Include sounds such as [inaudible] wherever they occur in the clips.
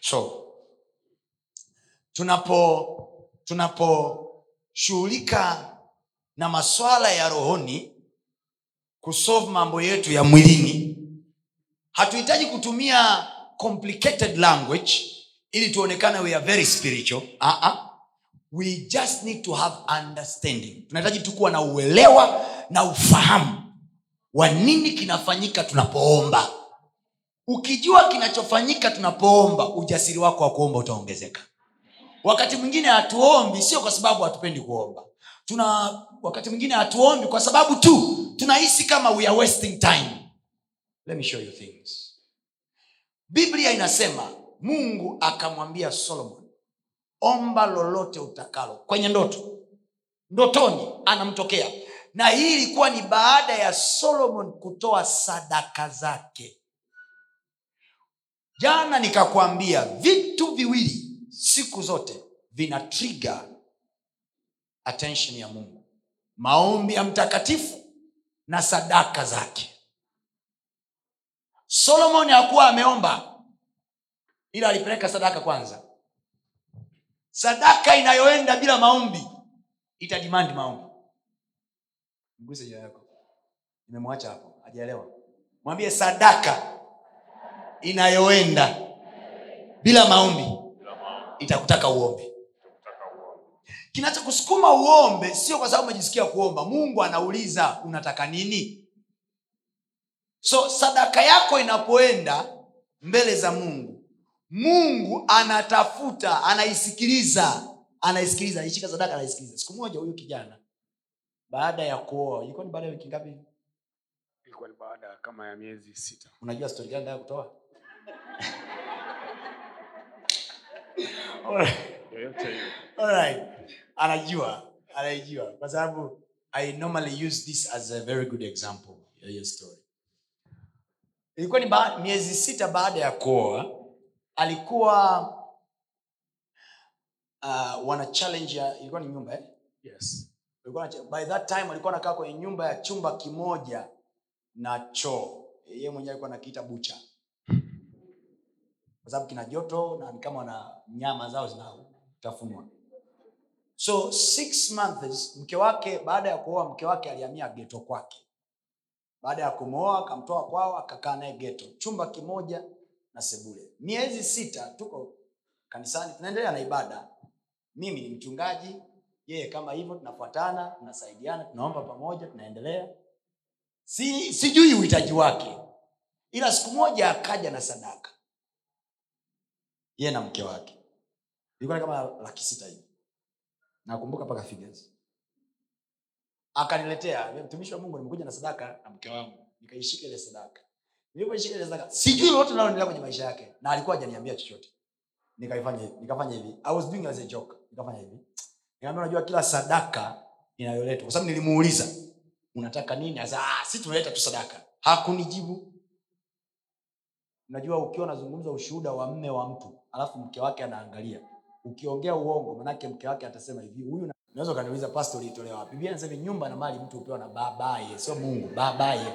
So tunapo tunaposhughulika na maswala ya rohoni kusolve mambo yetu ya mwilini hatuhitaji kutumia complicated language ili tuonekane we are very spiritual. Uh-uh. we just need to have understanding. Tunahitaji tu kuwa na uelewa na ufahamu wa nini kinafanyika tunapoomba ukijua kinachofanyika tunapoomba ujasiri wako wa kuomba utaongezeka. Wakati mwingine hatuombi sio kwa sababu hatupendi kuomba. Tuna wakati mwingine hatuombi kwa sababu tu tunahisi kama we are wasting time. Let me show you things. Biblia inasema mungu akamwambia solomon omba lolote utakalo. Kwenye ndoto. Ndotoni anamtokea. Na hii ilikuwa ni baada ya solomon kutoa sadaka zake jana nikakwambia vitu viwili siku zote vina trigger attention ya mungu. Maombi ya mtakatifu na sadaka zake. Solomon hakuwa ameomba ila alipeleka sadaka kwanza. Sadaka inayoenda bila maombi itadimandi maombi. Mguse jina yako nimemwacha hapo. Hajaelewa. Mwambie sadaka inayoenda bila maombi itakutaka uombe. Kinachokusukuma uombe sio kwa sababu umejisikia kuomba. Mungu anauliza unataka nini? So sadaka yako inapoenda mbele za mungu mungu anatafuta anaisikiliza anaisikiliza. Aishika sadaka anaisikiliza. Siku moja huyu kijana baada ya kuoa ilikuwa ni baada ya wiki ngapi? Ilikuwa ni baada kama ya miezi sita. unajua stori gani kutoa Yoyote hiyo. Alright. anajua kwa sababu i normally use this as a very good example ya hiyo story ilikuwa ni ba- miezi sita baada ya kuoa alikuwa uh, wana challenge ya ilikuwa ni nyumba eh? Yes. By that time alikuwa anakaa kwenye nyumba ya chumba kimoja na choo yeye mwenyewe alikuwa anakiita bucha kwa sababu kina joto na kama wana nyama zao zinatafunwa. So six months mke wake baada ya kuoa mke wake alihamia geto kwake. Baada ya kumwoa akamtoa kwao akakaa naye geto chumba kimoja na sebule. Miezi sita tuko kanisani tunaendelea na ibada. Mimi ni mchungaji yeye kama hivyo tunafuatana tunasaidiana tunaomba pamoja tunaendelea. Si, sijui uhitaji wake. Ila siku moja akaja na sadaka yeye na mke wake. Ilikuwa kama laki sita hivi. Nakumbuka mpaka figures. Akaniletea mtumishi wa mungu nimekuja na sadaka na mke wangu. Nikaishika ile sadaka. Nilipoishika ile sadaka sijui lolote linaloendelea kwenye maisha yake na alikuwa hajaniambia chochote. Nikaifanya nikafanya hivi. I was doing as a joke. Nikafanya hivi. Nikamwambia unajua kila sadaka inayoletwa kwa sababu nilimuuliza unataka nini? Asa ah, si tunaleta tu sadaka. Hakunijibu. Unajua ukiwa unazungumza ushuhuda wa mme wa mtu alafu mke wake anaangalia. Ukiongea uongo manake mke wake atasema hivi huyu na- unaweza ukaniuliza pastor ulitolewa wapi? Biblia anasema nyumba na mali mtu hupewa na babaye sio mungu babaye.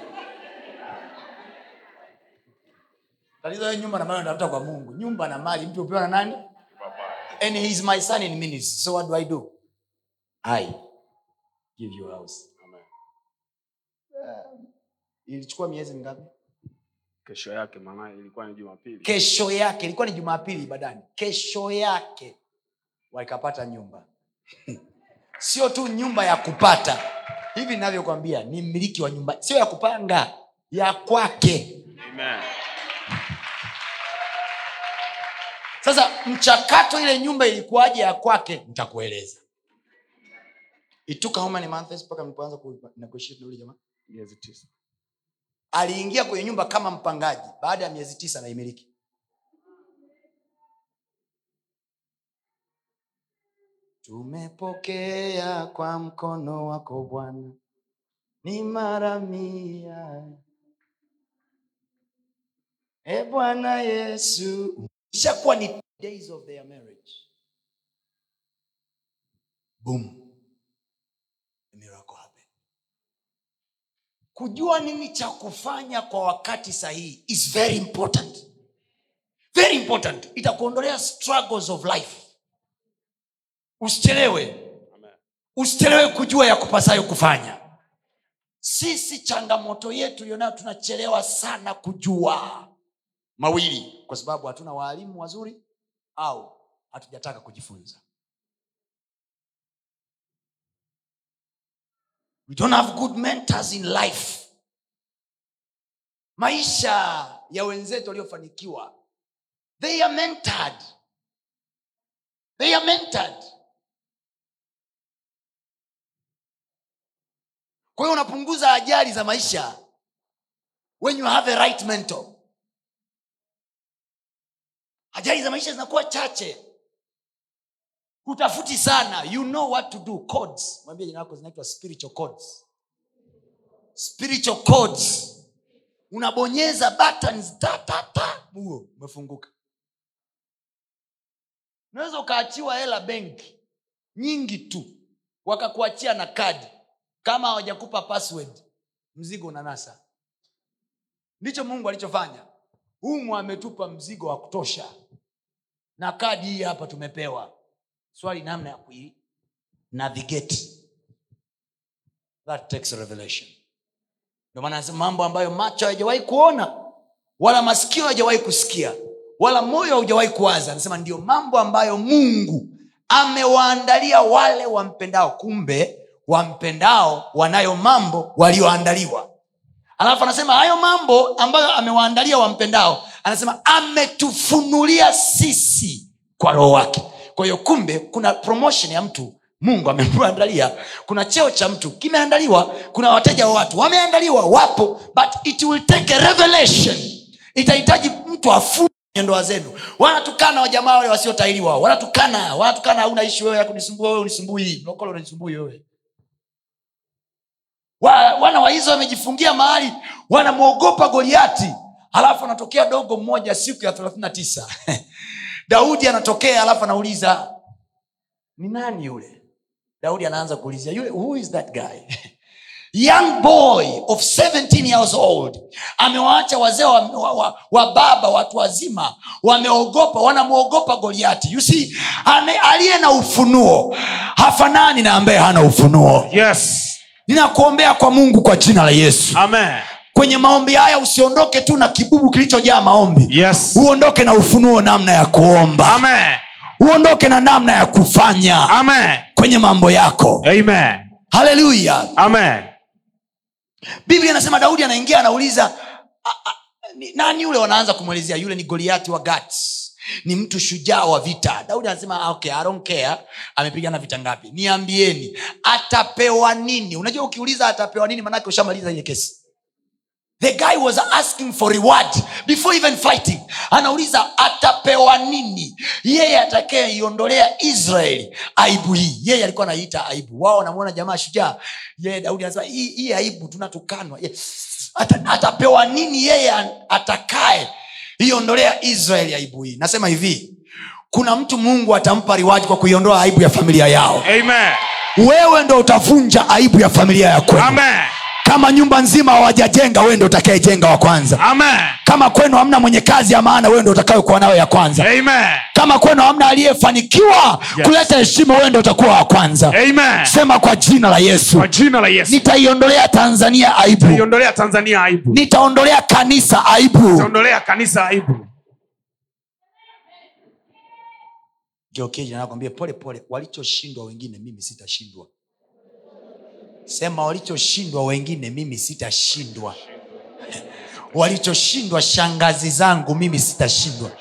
Tatizo wewe nyumba na mali unatafuta kwa mungu. Nyumba na mali mtu hupewa na nani? And he is my son in ministry so what do i do? I give you house. Amen. ilichukua miezi mingapi Kesho yake maana ilikuwa ni Jumapili. kesho yake ilikuwa ni jumapili ibadani. Kesho yake. Wakapata nyumba. [laughs] Sio tu nyumba ya kupata. Hivi ninavyokwambia ni mmiliki wa nyumba. Sio ya kupanga ya kwake. Amen. sasa mchakato ile nyumba ilikuwaje ya kwake? Nitakueleza. Ituka how many months mpaka mlipoanza ku- negotiate na yule jamaa? Miezi tisa aliingia kwenye nyumba kama mpangaji baada ya miezi tisa naimiliki tumepokea kwa mkono wako bwana. Ni mara mia. E bwana yesu. Ishakuwa ni days of their marriage. Boom. Kujua nini cha kufanya kwa wakati sahihi is very important. Very important. Itakuondolea struggles of life. Usichelewe. Usichelewe kujua ya kupasayo kufanya. Sisi changamoto yetu ilionayo tunachelewa sana kujua mawili. Kwa sababu hatuna waalimu wazuri au hatujataka kujifunza we don't have good mentors in life. Maisha ya wenzetu waliofanikiwa they are mentored. They are mentored. Kwa hiyo unapunguza ajali za maisha when you have a right mentor. Ajali za maisha zinakuwa chache hutafuti sana. You know what to do. Codes. Mwambie jina lako zinaitwa spiritual codes. Spiritual codes. Unabonyeza buttons ta ta ta. Huo umefunguka. Unaweza ukaachiwa hela benki nyingi tu. Wakakuachia na kadi kama hawajakupa password mzigo unanasa. Ndicho mungu alichofanya. Humu ametupa mzigo wa kutosha. Na kadi hii hapa tumepewa swali namna ya kui navigate that takes revelation. Ndio maana mambo ambayo macho hayajawahi kuona wala masikio hayajawahi kusikia wala moyo haujawahi kuwaza. Anasema ndio mambo ambayo mungu amewaandalia wale wampendao kumbe wampendao wanayo mambo walioandaliwa. Alafu anasema hayo mambo ambayo amewaandalia wampendao anasema ametufunulia sisi kwa roho wake kwa kumbe kuna promotion ya mtu. Mungu amemwandalia. Kuna cheo cha mtu. Kimeandaliwa. Kuna wateja wa watu. Wameandaliwa. Wapo. But it will take a revelation. Itahitaji mtu afunye ndoa zenu. Wanatukana wajamaa wale wasiotahiriwa wanatukana. Wanatukana hauna ishi wewe yakunisumbua wewe unisumbui. Mlokolo unisumbui wewe. Wa, wana wa wamejifungia mahali. Wanamwogopa goliati. Alafu anatokea dogo mmoja siku ya thelathini na tisa [laughs] daudi anatokea alafu anauliza ni nani yule? Daudi anaanza kuulizia yule who is that guy? [laughs] Young boy of 17 years old. Amewaacha wazee wa, wa, wa, wa baba watu wazima. Wameogopa wanamwogopa goliati. You see aliye na ufunuo hafanani na ambaye hana ufunuo. Yes. ninakuombea kwa mungu kwa jina la yesu. Amen. Kwenye maombi haya usiondoke tu na kibubu kilichojaa maombi. Yes. uondoke na ufunuo namna ya kuomba. Amen. uondoke na namna ya kufanya. Amen. kwenye mambo yako. Amen. haleluya biblia anasema daudi anaingia anauliza "A- a- ni- nani yule wanaanza kumwelezea? Yule ni goliati wa gats ni mtu shujaa wa vita. Daudi anasema "Ah, okay, I don't care. Amepigana vita ngapi? Niambieni atapewa nini? Unajua ukiuliza atapewa nini maanake ushamaliza ile kesi the guy was asking for reward before even fighting. Anauliza atapewa nini? Yeye atakayeiondolea israeli aibu hii. Yeye alikuwa anaiita aibu. Wao wanamwona jamaa shujaa. Yeye daudi anasema hii, hii aibu tunatukanwa. Ata, atapewa nini yeye atakaye iondolea israeli aibu hii? Nasema hivi kuna mtu mungu atampa riwaji kwa kuiondoa aibu ya familia yao. Amen. wewe ndo utavunja aibu ya familia ya kwenu. Amen. Kama nyumba nzima hawajajenga wewe ndo utakayejenga wa kwanza Amen. kama kwenu hamna mwenye kazi ya maana wewe ndo utakayokuwa nayo ya kwanza Amen. kama kwenu hamna aliyefanikiwa Yes. kuleta heshima wewe ndo utakuwa wa kwanza Amen. sema kwa jina la yesu Yesu. nitaiondolea tanzania aibu Iondolea Tanzania aibu. nitaondolea kanisa aibu kanisa nakwambia pole pole walichoshindwa wengine mimi sitashindwa sema walichoshindwa wengine mimi sitashindwa. Walichoshindwa shangazi zangu mimi sitashindwa.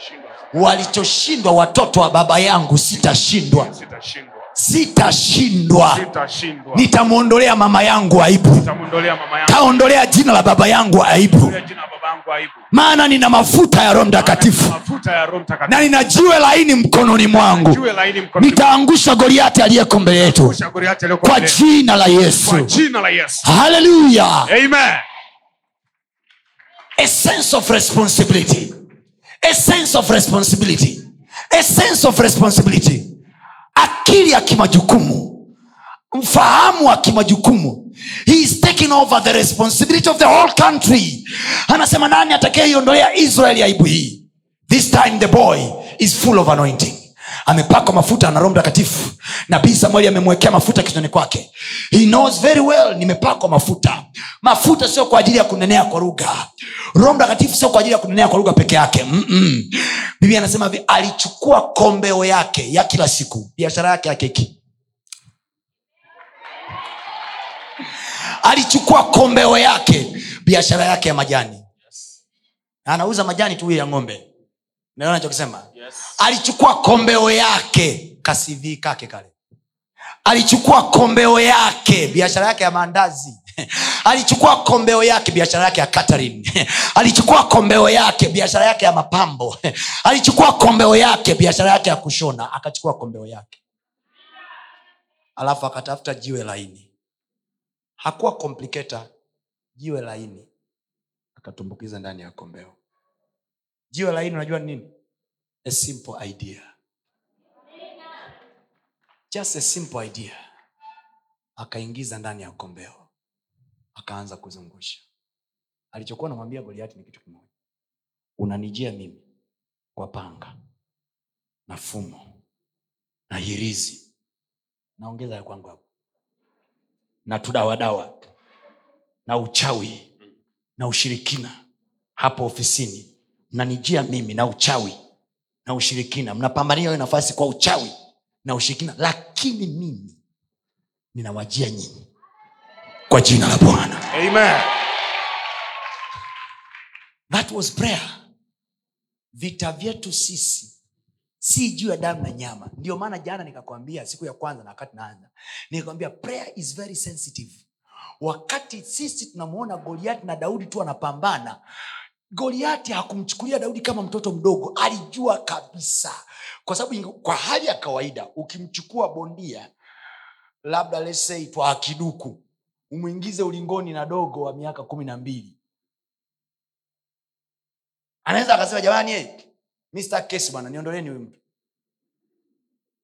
Walichoshindwa watoto wa baba yangu sitashindwa. Sitashindwa. nitamwondolea mama yangu aibu. Taondolea jina la baba yangu aibu Maana nina mafuta ya roho mtakatifu. na nina jiwe laini mkononi mwangu. nitaangusha goliati aliyeko mbele yetu. Kwa jina la yesu. Jina la yesu. Haleluya a sense of responsibility. A sense of responsibility. A sense of responsibility. Akili ya kimajukumu mfahamu wa kimajukumu. He is taking over the responsibility of the whole country. Anasema nani atakayeiondolea israeli aibu hii? This time the boy is full of anointing. Amepakwa mafuta na roho mtakatifu. Nabii samueli amemwekea mafuta kichwani kwake. He knows very well nimepakwa mafuta. Mafuta sio kwa ajili ya kunenea kwa lugha. Roho mtakatifu sio kwa ajili ya kunenea kwa lugha peke yake. Biblia anasema hivi alichukua kombeo yake ya kila siku. Biashara yake ya keki alichukua kombeo yake biashara yake ya majani. Anauza majani tu ya ng'ombe. Naona nachokisema alichukua kombeo yake kasivi kake kale. Alichukua kombeo yake biashara yake ya maandazi. [laughs] Alichukua kombeo yake biashara yake ya catering. [laughs] Alichukua kombeo yake biashara yake ya mapambo. [laughs] Alichukua kombeo yake biashara yake ya kushona. Akachukua kombeo yake. Alafu akatafuta jiwe laini hakuwa kompliketa jiwe laini akatumbukiza ndani ya kombeo. Jiwe laini unajua ni nini? A simple idea. Just a simple idea. Akaingiza ndani ya kombeo akaanza kuzungusha. Alichokuwa namwambia goliati ni kitu kimoja. Unanijia mimi kwa panga na fumo na hirizi. Naongeza ya kwangu hapo na tudawadawa na uchawi na ushirikina hapo ofisini. Mnanijia mimi na uchawi na ushirikina. Mnapambania hiyo nafasi kwa uchawi na ushirikina. Lakini mimi ninawajia nyinyi kwa jina la bwana. That was prayer. Vita vyetu sisi si juu ya damu na nyama. Ndio maana jana nikakwambia siku ya kwanza na wakati naanza nikakwambia prayer is very sensitive. Wakati sisi tunamwona goliati na daudi tu anapambana goliati hakumchukulia daudi kama mtoto mdogo alijua kabisa. Kwa sababu kwa hali ya kawaida ukimchukua bondia labda lesei say twa kiduku umwingize ulingoni na dogo wa miaka kumi na mbili. Anaweza akasema jamani hey, kesi bwana niondoleni huyu mtu.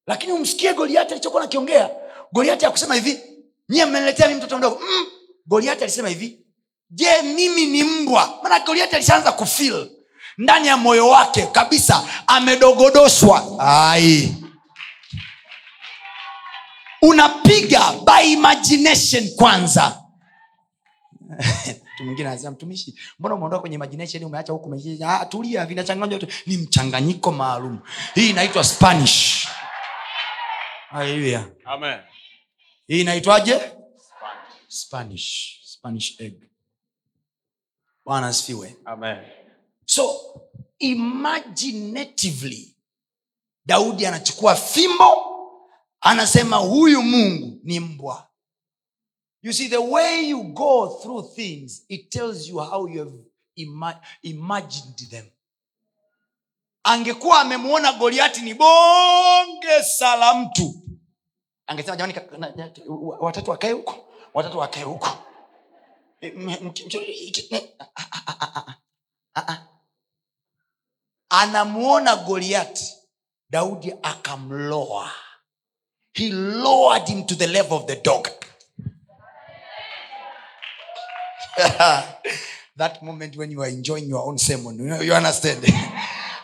Lakini umsikie goliati alichokuwa nakiongea goliati akusema hivi nyie mmeniletea mi mtoto mdogo. Mm. goliati alisema hivi je mimi ni mbwa? Maana goliati alishaanza kufil ndani ya moyo wake kabisa amedogodoswa. Ai. Unapiga by imagination kwanza [laughs] mtu mwingine anasema mtumishi mbona umeondoka kwenye imagination umeacha huku ah, tulia vinachanganywa tu. Ni mchanganyiko maalum. Hii inaitwa spanish. Haleluya. Amen. Hii inaitwaje? Spanish. Spanish egg. Bwana asifiwe. Amen. So imaginatively daudi anachukua fimbo anasema huyu mungu ni mbwa you see the way you go through things it tells you how you have ima- imagined them. Angekuwa amemwona goliati ni bonge sala mtu. Angesema jamani watatu wakae huko watatu wakae huko. Anamuona goliati daudi akamloa. He lowered him to the level of the dog [laughs] that moment when you are enjoying your own sermon you, know, you understand? [laughs]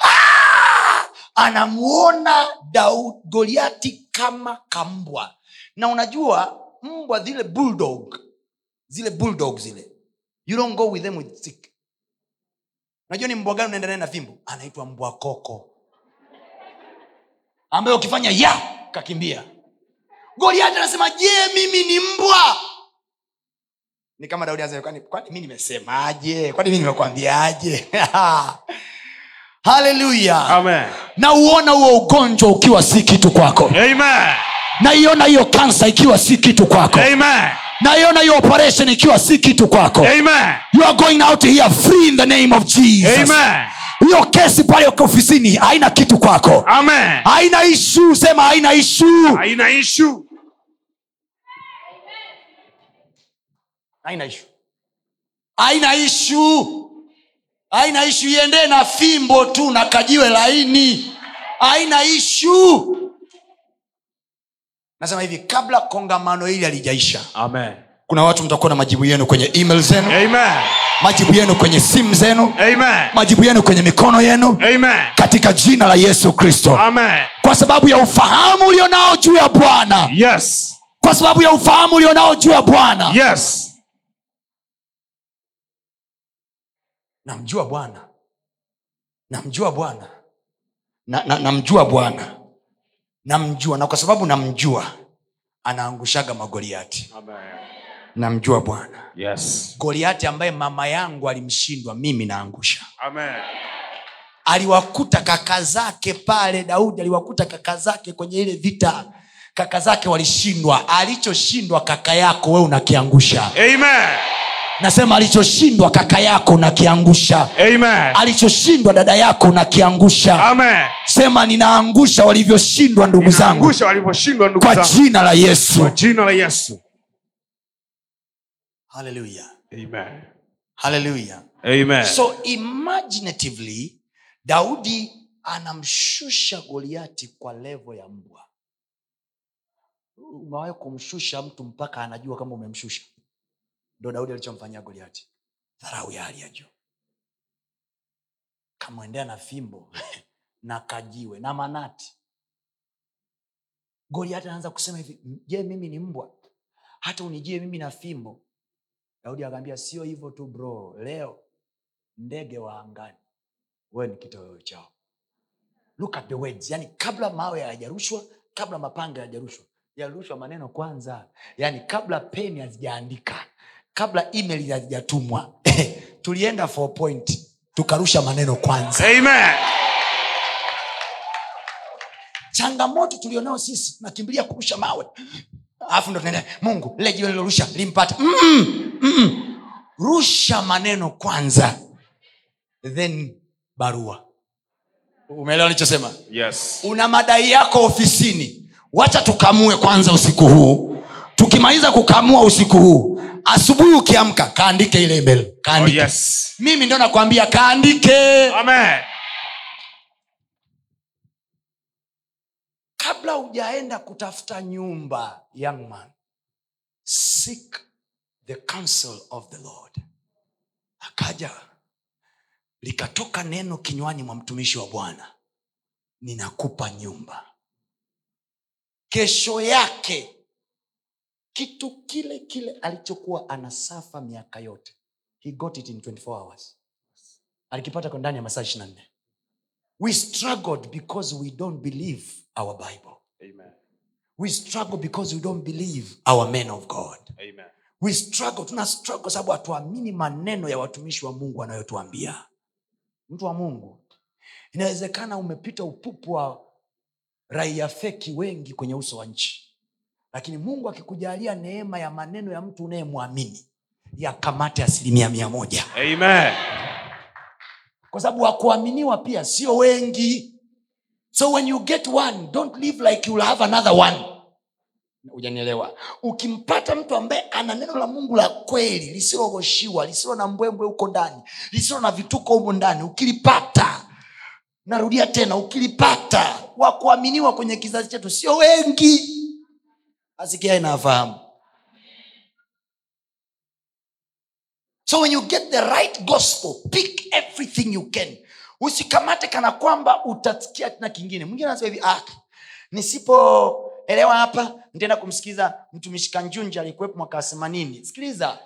Ah! anamuona daud goliati kama kambwa. Na unajua mbwa zile bulldog zile bulldog zile you don't go with them with stick. Unajua ni mbwa gani unaenda naye na fimbo? Anaitwa mbwa koko. Ambaye ukifanya ya kakimbia. Goliati anasema je mimi ni mbwa ni kama daudi anasema kwani kwani mi nimesemaje? Kwani mi nimekwambiaje [laughs] haleluya amen. Na uona huo ugonjwa ukiwa si kitu kwako. Naiona hiyo kansa ikiwa si kitu kwako. Amen. naiona hiyo operation ikiwa si kitu kwako. Amen. you are going out here free in the name of jesus. Amen. hiyo kesi pale ofisini haina kitu kwako. Amen. haina ishu sema haina ishu Haina. Haina ishu haina ishu haina ishu iendee na fimbo tu na kajiwe laini haina ishu nasema hivi kabla kongamano hili halijaisha Amen. kuna watu mtakuwa na majibu yenu kwenye email zenu Amen. majibu yenu kwenye simu zenu Amen. majibu yenu kwenye mikono yenu Amen. katika jina la yesu kristo Amen. kwa sababu ya ufahamu ulionao juu ya bwana Yes. kwa sababu ya ufahamu ulionao juu ya bwana Yes. Namjua bwana. Namjua bwana. Na- na- namjua bwana. Namjua na kwa sababu namjua anaangushaga magoliati namjua bwana. Yes. goliati ambaye mama yangu alimshindwa mimi naangusha. Amen. aliwakuta kaka zake pale daudi aliwakuta kaka zake kwenye ile vita. Kaka zake walishindwa. Alichoshindwa kaka yako we unakiangusha. Amen. Nasema alichoshindwa kaka yako nakiangusha Amen. alichoshindwa dada yako nakiangusha Amen. sema ninaangusha walivyoshindwa ndugu zangu Inaangusha walivyoshindwa ndugu kwa zangu. jina la yesu Kwa jina la Yesu. Amen. Amen. so imaginatively daudi anamshusha goliati kwa levo ya mbwa umewahi kumshusha mtu mpaka anajua kama umemshusha ndo daudi alichomfanyia goliati. Dharau ya hali ya juu. Kamwendea na fimbo [laughs] na kajiwe na manati. Goliati anaanza kusema hivi je mimi ni mbwa? Hata unijie mimi na fimbo. Daudi akaambia sio hivyo tu bro. Leo ndege wa angani. Wewe ni kitoweo chao. Look at the words. Yani kabla mawe hayajarushwa kabla mapanga hayajarushwa yarushwa maneno kwanza. Yani kabla peni hazijaandika kabla email hazijatumwa [laughs] tulienda for point. Tukarusha maneno kwanza. Amen. changamoto tulionao sisi tunakimbilia kurusha mawe. Alafu ndo tunaenda mungu lile jiwe lilorusha limpata. Mm, mm. rusha maneno kwanza then barua. Umeelewa nilichosema? Yes. una madai yako ofisini. Wacha tukamue kwanza usiku huu tukimaliza kukamua usiku huu asubuhi ukiamka kaandike ile email. Oh, yes. mimi ndo nakwambia kaandike. Amen. kabla hujaenda kutafuta nyumba young man seek the counsel of the lord. Akaja likatoka neno kinywani mwa mtumishi wa bwana. Ninakupa nyumba. Kesho yake kitu kile kile alichokuwa anasafa miaka yote. He got it in 24 hours. Alikipata kwa ndani ya masaa 24 we struggled because we don't believe our bible. Amen. we struggle because we don't believe our men of god. Amen. we struggle tuna struggle sababu hatuamini maneno ya watumishi wa mungu wanayotuambia. Mtu wa mungu inawezekana umepita upupu wa raia feki wengi kwenye uso wa nchi lakini mungu akikujalia neema ya maneno ya mtu unayemwamini yakamate asilimia mia moja. Amen. kwa sababu wakuaminiwa pia sio wengi. So when you get one don't live like you'll have another one. Ujanielewa ukimpata mtu ambaye ana neno la mungu la kweli lisilogoshiwa lisilo na mbwembwe huko ndani lisilo na vituko humo ndani ukilipata narudia tena ukilipata wakuaminiwa kwenye kizazi chetu sio wengi asikiae inafahamu. So when you get the right gospel pick everything you can. Usikamate kana kwamba utasikia tena kingine. Mwingine anasema hivi ah, nisipoelewa hapa nitaenda kumsikiliza mtumishi kanjunja alikuwepo mwaka themanini. Sikiliza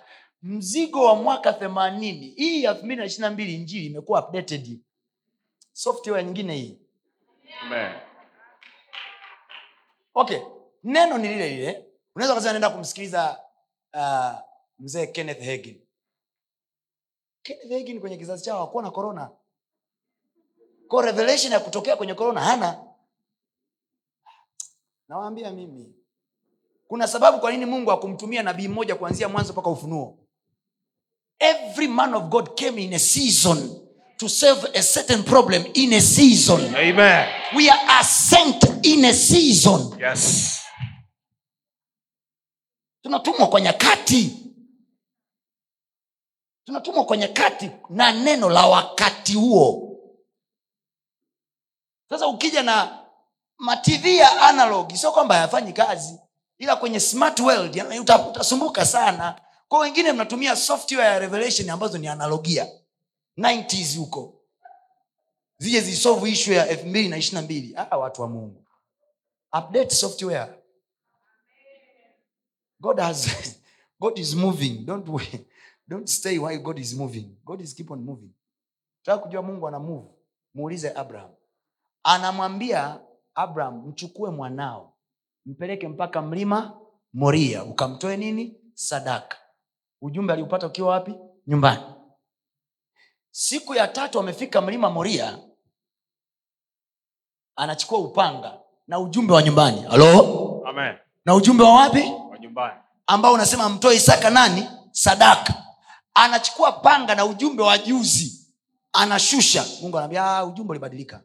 mzigo wa mwaka themanini hii elfu mbili na ishiri na mbili injili imekuwa updated. Software nyingine hii. Amen. okay neno ni lile lile. Unaweza kasema naenda kumsikiliza uh, mzee kenneth hagin. Kenneth hagin kwenye kizazi chao hakuwa na korona ko revelation ya kutokea kwenye korona hana. Nawaambia mimi kuna sababu kwa nini mungu akumtumia nabii mmoja kuanzia mwanzo mpaka ufunuo? Every man of god came in a season to serve a certain problem in a season. Amen. we are sent in a season. Yes. Tunatumwa kwa nyakati. Tunatumwa kwa nyakati na neno la wakati huo. Sasa ukija na matv ya analog sio kwamba hayafanyi kazi ila kwenye smart world utasumbuka sana. Kwa wengine mnatumia software ya revelation ambazo ni analogia. 90s huko. Zije zisolve ishu ya elfu mbili na ishiri na mbili. Ah, watu wa mungu. Update software god has [laughs] god is moving. Don't wait. [laughs] don't stay while god is moving. God is keep on moving. Taka kujua mungu ana move. Muulize abraham. Anamwambia abraham mchukue mwanao mpeleke mpaka mlima moria ukamtoe nini? Sadaka. Ujumbe aliupata ukiwa wapi? Nyumbani. Siku ya tatu amefika mlima moria anachukua upanga na ujumbe wa nyumbani. Halo Amen. na ujumbe wa wapi. Ambao unasema mtoe isaka nani? Sadaka. Anachukua panga na ujumbe wa juzi. Anashusha. Mungu anaambia "Ah, ujumbe ulibadilika.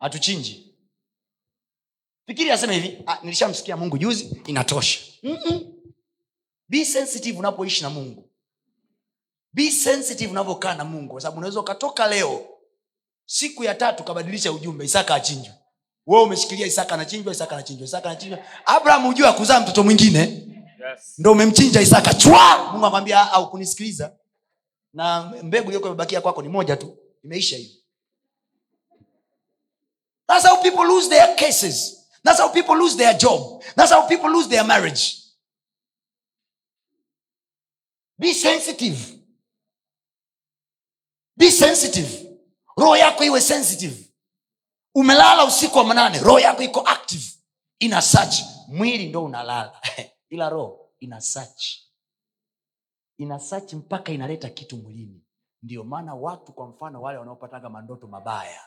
Hatuchinji. Fikiri aseme hivi "Ah, nilishamsikia mungu juzi inatosha. Be sensitive unapoishi na mungu. Be sensitive unavyokaa na mungu kwa sababu unaweza ukatoka leo siku ya tatu ukabadilisha ujumbe isaka achinjwe wewe umeshikilia isaka anachinjwa isaka anachinjwa isaka anachinjwa abraham hujua kuzaa mtoto mwingine Yes. ndo umemchinja isaka chwa mungu akwambia au kunisikiliza na mbegu iliyokuwa imebakia kwako ni moja tu imeisha hiyo That's how people lose their cases. That's how people lose their job. That's how people lose their marriage. Be sensitive. Be sensitive. Roho yako iwe sensitive. Umelala usiku wa manane, roho yako iko active. Ina search. Mwili ndo unalala. [laughs] Ila roho ina search. Ina search mpaka inaleta kitu mwilini. Ndio maana watu kwa mfano wale wanaopataga mandoto mabaya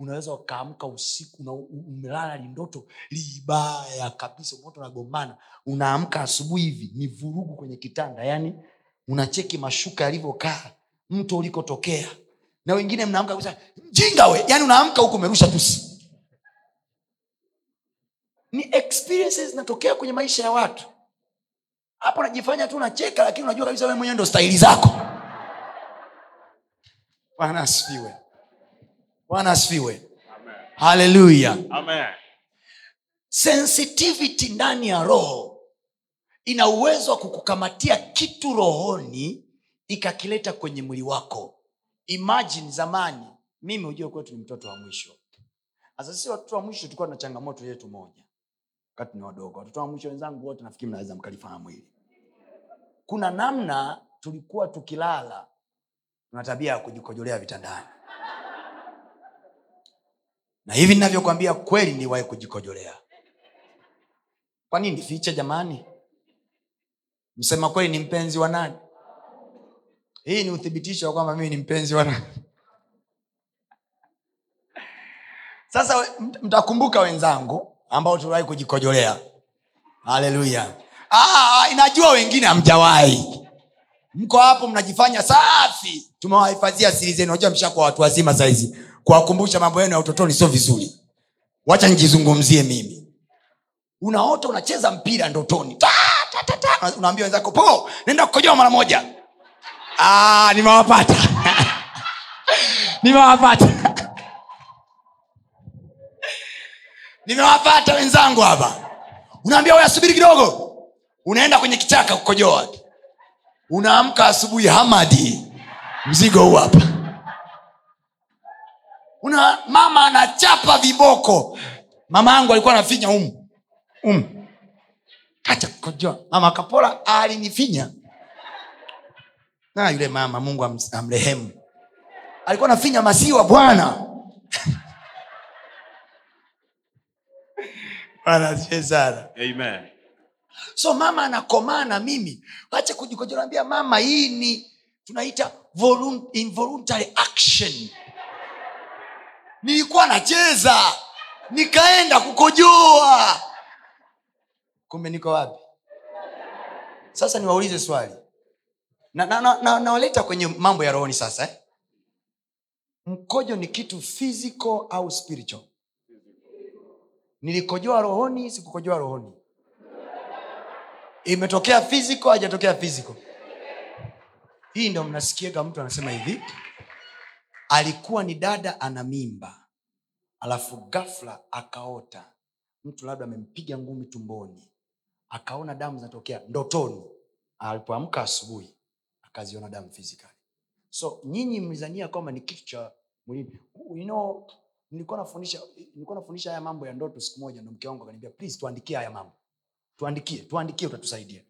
unaweza ukaamka usiku na umelala lindoto libaya kabisa moto nagombana unaamka asubuhi hivi ni vurugu kwenye kitanda yani unacheki mashuka yalivyokaa mto ulikotokea na wengine mnaamka mjinga we. Yani unaamka huku umerusha tusi. Ni experiences zinatokea kwenye maisha ya watu. Hapo unajifanya tu unacheka lakini unajua kabisa wewe mwenyewe ndo stahili zako. Bwana asifiwe. Bwana asifiwe. Haleluya sensitivity ndani ya roho ina uwezo wa kukukamatia kitu rohoni ikakileta kwenye mwili wako imagine zamani mimi ujue kwetu ni mtoto wa mwisho. Sasa sisi watoto wa mwisho tulikuwa na changamoto yetu moja. Wakati ni wadogo watoto wa mwisho wenzangu wote nafikiri mnaweza mkalifahamu hili. Kuna namna tulikuwa tukilala tuna tabia ya kujikojolea vitandani. Na hivi ninavyokwambia kweli niwahi kujikojolea. Kwa nini? Nifiche jamani. Msema kweli ni mpenzi wa nani hii ni uthibitisho wa kwamba mimi ni mpenzi wa sasa mtakumbuka wenzangu ambao tuliwahi kujikojolea. Haleluya. Ah, inajua wengine hamjawahi. Mko hapo mnajifanya safi. Tumewahifadhia siri zenu. Najua mshakuwa watu wazima sahizi kuwakumbusha mambo yenu ya utotoni sio vizuri. Wacha nijizungumzie mimi. Unaota unacheza mpira ndotoni. Unaambia wenzako po nenda kukojoa mara moja ah, nimewapata. [laughs] Nimewapata. Nimewapata wenzangu hapa. Unaambia asubiri kidogo. Unaenda kwenye kichaka kukojoa. Unaamka asubuhi hamadi. Mzigo huu hapa. Una mama anachapa viboko. Mama yangu alikuwa anafinya umu umu mama kapola alinifinya na yule mama mungu amrehemu. Alikuwa anafinya masiwa bwana. [laughs] Amen. so mama anakomaa na mimi wache kujikojeraambia mama hii ni tunaita volun- involuntary action. Nilikuwa nacheza nikaenda kukojoa kumbe niko wapi? Sasa niwaulize swali nawaleta na, na, na, na kwenye mambo ya rohoni sasa eh? mkojo ni kitu physical au spiritual? Nilikojoa rohoni sikukojoa rohoni. Imetokea physical hajatokea physical? Hii ndo mnasikiega mtu anasema hivi. Alikuwa ni dada ana mimba alafu gafla akaota. Mtu labda amempiga ngumi tumboni akaona damu zinatokea ndotoni. Alipoamka asubuhi akaziona damu physically. So nyinyi mlizania kwamba ni kitu cha mwilini you know, nilikuwa nafundisha haya mambo ya ndoto siku moja ndo mke wangu akaniambia please tuandikie haya mambo. Tuandikie tuandikie utatusaidia.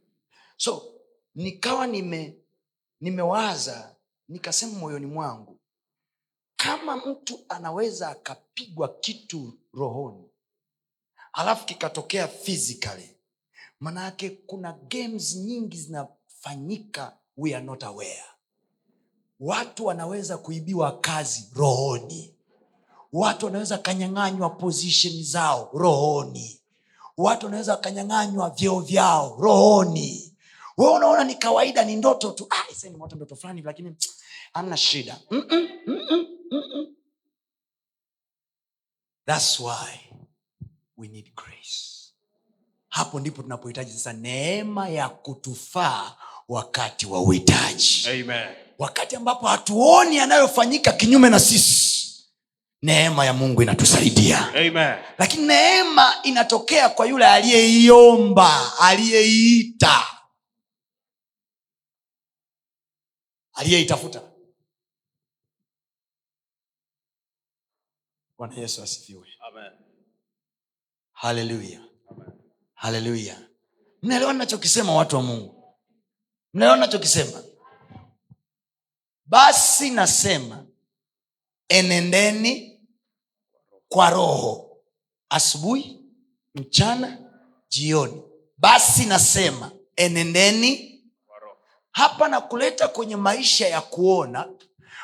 So nikawa nime nimewaza nikasema moyoni mwangu kama mtu anaweza akapigwa kitu rohoni alafu kikatokea physically manaake kuna games nyingi zinafanyika we are not aware. Watu wanaweza kuibiwa kazi rohoni. Watu wanaweza kanyang'anywa position zao rohoni. Watu wanaweza wakanyang'anywa vyeo vyao rohoni. We unaona ni kawaida ni ndoto tu. Ah, nimeota ndoto fulani lakini [tsk] amna shida. Mm-mm, mm-mm. thats why we need grace. Hapo ndipo tunapohitaji sasa neema ya kutufaa wakati wa uhitaji. Wakati ambapo hatuoni yanayofanyika kinyume na sisi neema ya mungu inatusaidia. Amen. lakini neema inatokea kwa yule aliyeiomba aliyeiita. Aliyeitafuta. Bwana yesu asifiwe. Haleluya haleluya mnaelewa ninachokisema watu wa mungu mnaelewa nachokisema basi nasema enendeni kwa roho asubuhi mchana jioni. Basi nasema enendeni. Hapa na kuleta kwenye maisha ya kuona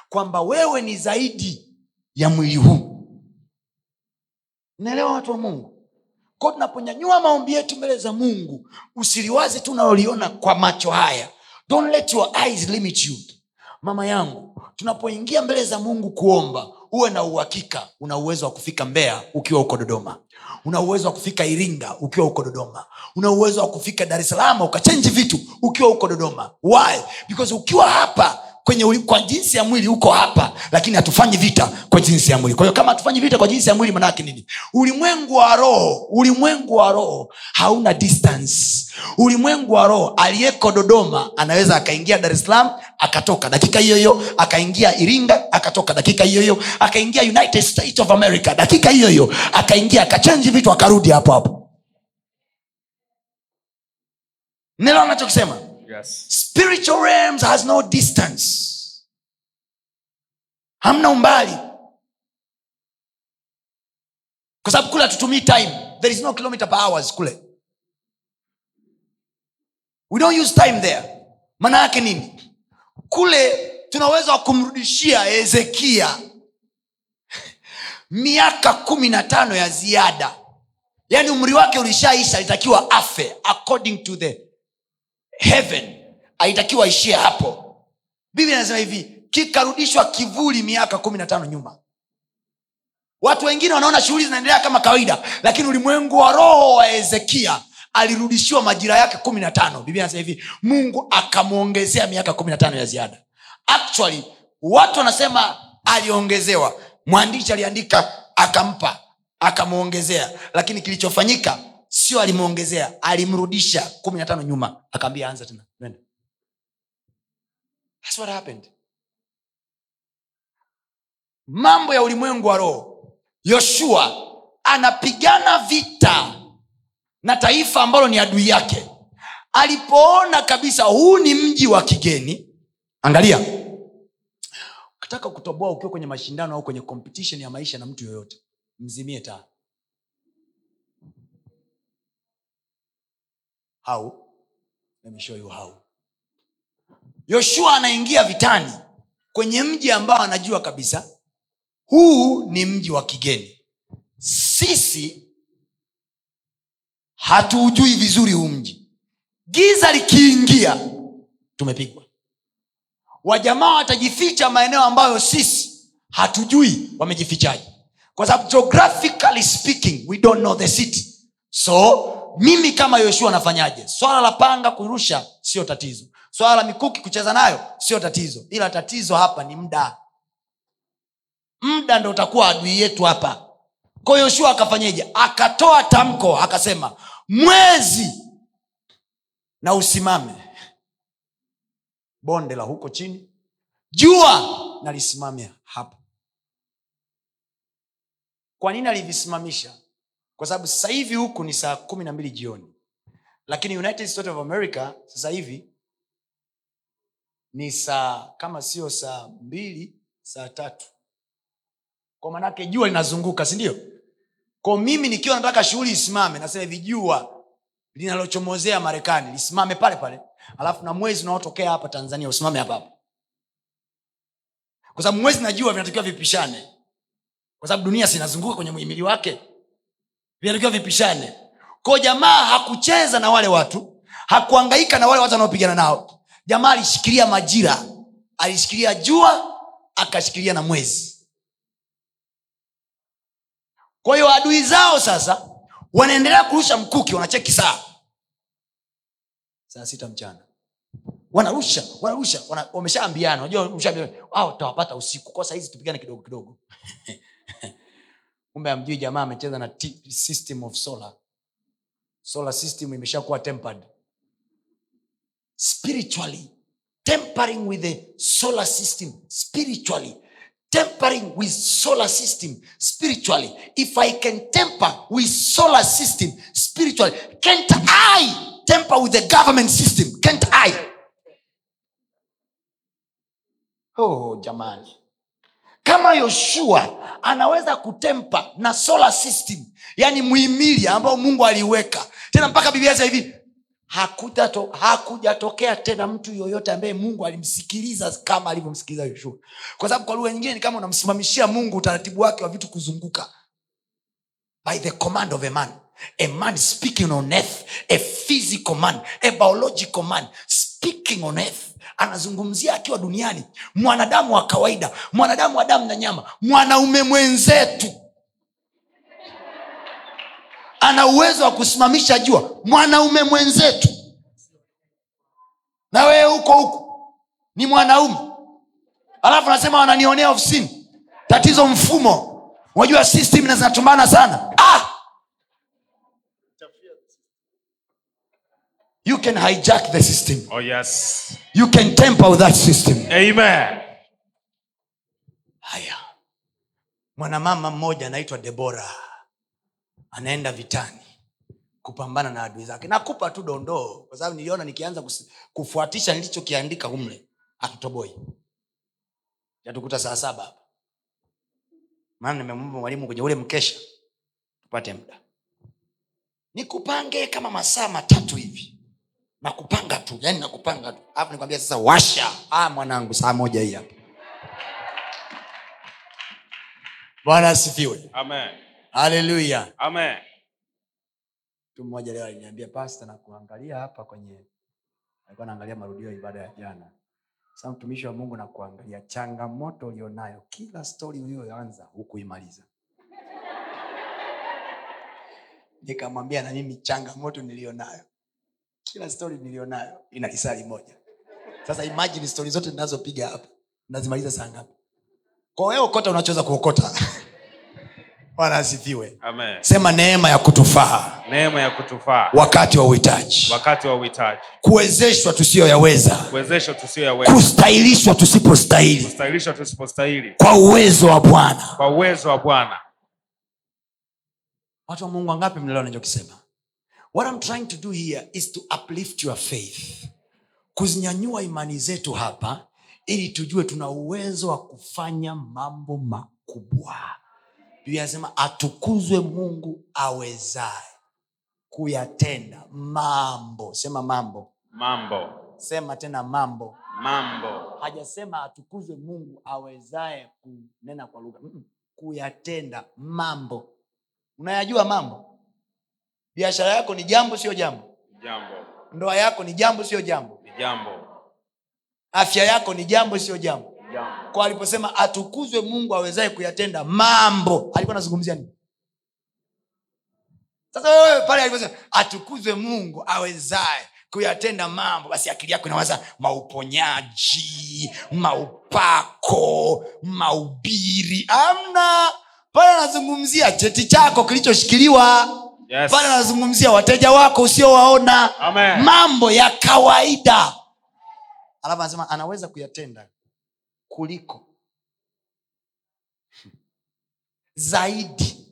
kwamba wewe ni zaidi ya mwili huu. Naelewa watu wa mungu? Ko tunaponyanyua maombi yetu mbele za mungu usiliwazi tu unaloliona kwa macho haya don't let your eyes limit you. Mama yangu tunapoingia mbele za mungu kuomba uwe na uhakika una uwezo wa kufika mbeya ukiwa uko dodoma. Una uwezo wa kufika iringa ukiwa uko dodoma. Una uwezo wa kufika dar es salaam ukachenji vitu ukiwa uko dodoma. Why? Because ukiwa hapa kwenye kwa jinsi ya mwili uko hapa lakini hatufanyi vita kwa jinsi ya mwili. Kwa hiyo kama hatufanyi vita kwa jinsi ya mwili manaake nini? Ulimwengu wa roho ulimwengu wa roho hauna distance. Ulimwengu wa roho aliyeko dodoma anaweza akaingia dar es salaam akatoka. Dakika hiyo hiyo akaingia iringa akatoka. Dakika hiyo hiyo akaingia united states of america. Dakika hiyo hiyo akaingia akachenji vitu akarudi hapo hapo. Nelo anachokisema Yes. spiritual realms has no distance. Hamna umbali. Kwa sababu kule hatutumii time. There is no kilometer per hours kule. We don't use time there. Maana yake nini? Kule tunaweza wa kumrudishia hezekia [laughs] miaka kumi na tano ya ziada. Yaani umri wake ulishaisha alitakiwa afe according to the heaven aitakiwa ishie hapo. Biblia inasema hivi kikarudishwa kivuli miaka kumi na tano nyuma. Watu wengine wanaona shughuli zinaendelea kama kawaida lakini ulimwengu wa roho wa hezekia alirudishiwa majira yake kumi na tano. Biblia inasema hivi mungu akamwongezea miaka kumi na tano ya ziada. Actually watu wanasema aliongezewa. Mwandishi aliandika akampa akamwongezea. Lakini kilichofanyika sio alimwongezea alimrudisha. Kumi na tano nyuma akaambia anza tena. That's what happened. Mambo ya ulimwengu wa roho. Yoshua anapigana vita na taifa ambalo ni adui yake. Alipoona kabisa huu ni mji wa kigeni angalia. Ukitaka kutoboa ukiwa kwenye mashindano au kwenye competition ya maisha na mtu yoyote mzimie taa how? Let me show you how. Yoshua anaingia vitani kwenye mji ambao anajua kabisa. Huu ni mji wa kigeni. Sisi hatuujui vizuri huu mji. Giza likiingia tumepigwa. Wajamaa watajificha maeneo ambayo sisi hatujui wamejifichaji kwa sababu geographically speaking we don't know the city. So mimi kama yoshua nafanyaje? Swala la panga kurusha sio tatizo. Swala la mikuki kucheza nayo sio tatizo. Ila tatizo hapa ni muda. Muda ndo utakuwa adui yetu hapa. Ko yoshua akafanyeje? Akatoa tamko akasema mwezi na usimame. Bonde la huko chini jua nalisimame hapa. Kwa nini alivisimamisha kwa sababu sasa hivi huku ni saa kumi na mbili jioni. Lakini united states of america sasa hivi ni saa kama sio saa mbili saa tatu. Kwa manake jua linazunguka sindio ko mimi nikiwa nataka shughuli isimame nasema hivi jua linalochomozea marekani lisimame pale pale. Alafu na mwezi unaotokea hapa tanzania usimame hapa kwa sababu mwezi na jua vinatakiwa vipishane. Kwa sababu dunia sinazunguka kwenye muhimili wake vinatakiwa vipishane. Ko jamaa hakucheza na wale watu hakuangaika na wale watu wanaopigana nao. Jamaa alishikilia majira alishikilia jua akashikilia na mwezi. Kwa hiyo adui zao sasa wanaendelea kurusha mkuki wanacheki saa. Saa sita mchana. Wanarusha wanarusha wana, wameshaambiana. Unajua umeshaambiana, "Ah, tutawapata usiku kwa sahizi tupigane kidogo kidogo [laughs] kumbe amjui jamaa amecheza na system of solar. Solar system imeshakuwa tempered. Spiritually tempering with the solar system spiritually tempering with solar system spiritually. If i can temper with solar system spiritually can't i temper with the government system? Can't i? Oh jamani kama yoshua anaweza kutempa na solar system yani muhimili ambao mungu aliweka tena mpaka biblia sasa hivi hakujato- hakujatokea tena mtu yoyote ambaye mungu alimsikiliza kama alivyomsikiliza yoshua. Kwa sababu kwa lugha nyingine ni kama unamsimamishia mungu utaratibu wake wa vitu kuzunguka. By the command of a man. A man speaking on earth a physical man a biological man speaking on earth anazungumzia akiwa duniani mwanadamu wa kawaida mwanadamu wa damu na nyama mwanaume mwenzetu. Ana uwezo wa kusimamisha jua mwanaume mwenzetu. Na wewe huko huko ni mwanaume. Alafu anasema wananionea ofisini. Tatizo mfumo. Unajua system na zinatumbana sana ah! You can hijack the system. Oh, yes. you can temper with that system. Amen. haya. Mwanamama mmoja anaitwa debora. Anaenda vitani kupambana na adui zake. Nakupa tu dondoo kwa sababu niliona nikianza kufuatisha nilichokiandika humle hatutoboi. Yatukuta saa saba hapa. Maana nimemwomba mwalimu kwenye ule mkesha tupate muda. Nikupange kama masaa matatu hivi nakupanga tu yani nakupanga tu. Alafu nikwambia sasa washa. Ah, mwanangu saa moja hii hapa. Bwana asifiwe. Haleluya. Amen. mtu mmoja leo aliniambia pasta na kuangalia hapa kwenye alikuwa naangalia marudio ibada ya jana. Sa mtumishi wa mungu na kuangalia changamoto ulionayo kila stori uliyoanza hukuimaliza. Nikamwambia na mimi changamoto nilionayo kila stori nilionayo ina kisari moja. Sasa imagine stori zote ninazopiga hapa nazimaliza saa ngapi? Kwa wewe okota unachoweza kuokota. [laughs] Bwana asifiwe. Sema neema ya kutufaa. Neema ya kutufaa. Wakati wa uhitaji. Wakati wa uhitaji, kuwezeshwa tusiyoyaweza. Kustahilishwa tusipostahili. Kustahilishwa tusipostahili, kwa uwezo wa bwana. Kwa uwezo wa Bwana. watu wa mungu wangapi mnaelewa nachokisema what I'm trying to do here is to uplift your faith. Kuzinyanyua imani zetu hapa ili tujue tuna uwezo wa kufanya mambo makubwa. Biblia anasema atukuzwe mungu awezaye kuyatenda mambo. Sema mambo. Mambo, sema tena mambo. Mambo, hajasema atukuzwe mungu awezaye kunena kwa lugha. Kuyatenda mambo. Unayajua mambo biashara yako ni jambo sio jambo? Jambo. ndoa yako ni jambo sio jambo? Jambo. afya yako ni jambo sio jambo? Jambo. kwa aliposema atukuzwe mungu awezaye kuyatenda mambo alikuwa anazungumzia nini? Sasa wewe pale aliposema atukuzwe mungu awezaye kuyatenda mambo basi akili yako inawaza mauponyaji maupako maubiri. Amna. Pale anazungumzia cheti chako kilichoshikiliwa Yes. pale anazungumzia wateja wako usiowaona. Mambo ya kawaida. Alafu anasema anaweza kuyatenda kuliko [laughs] zaidi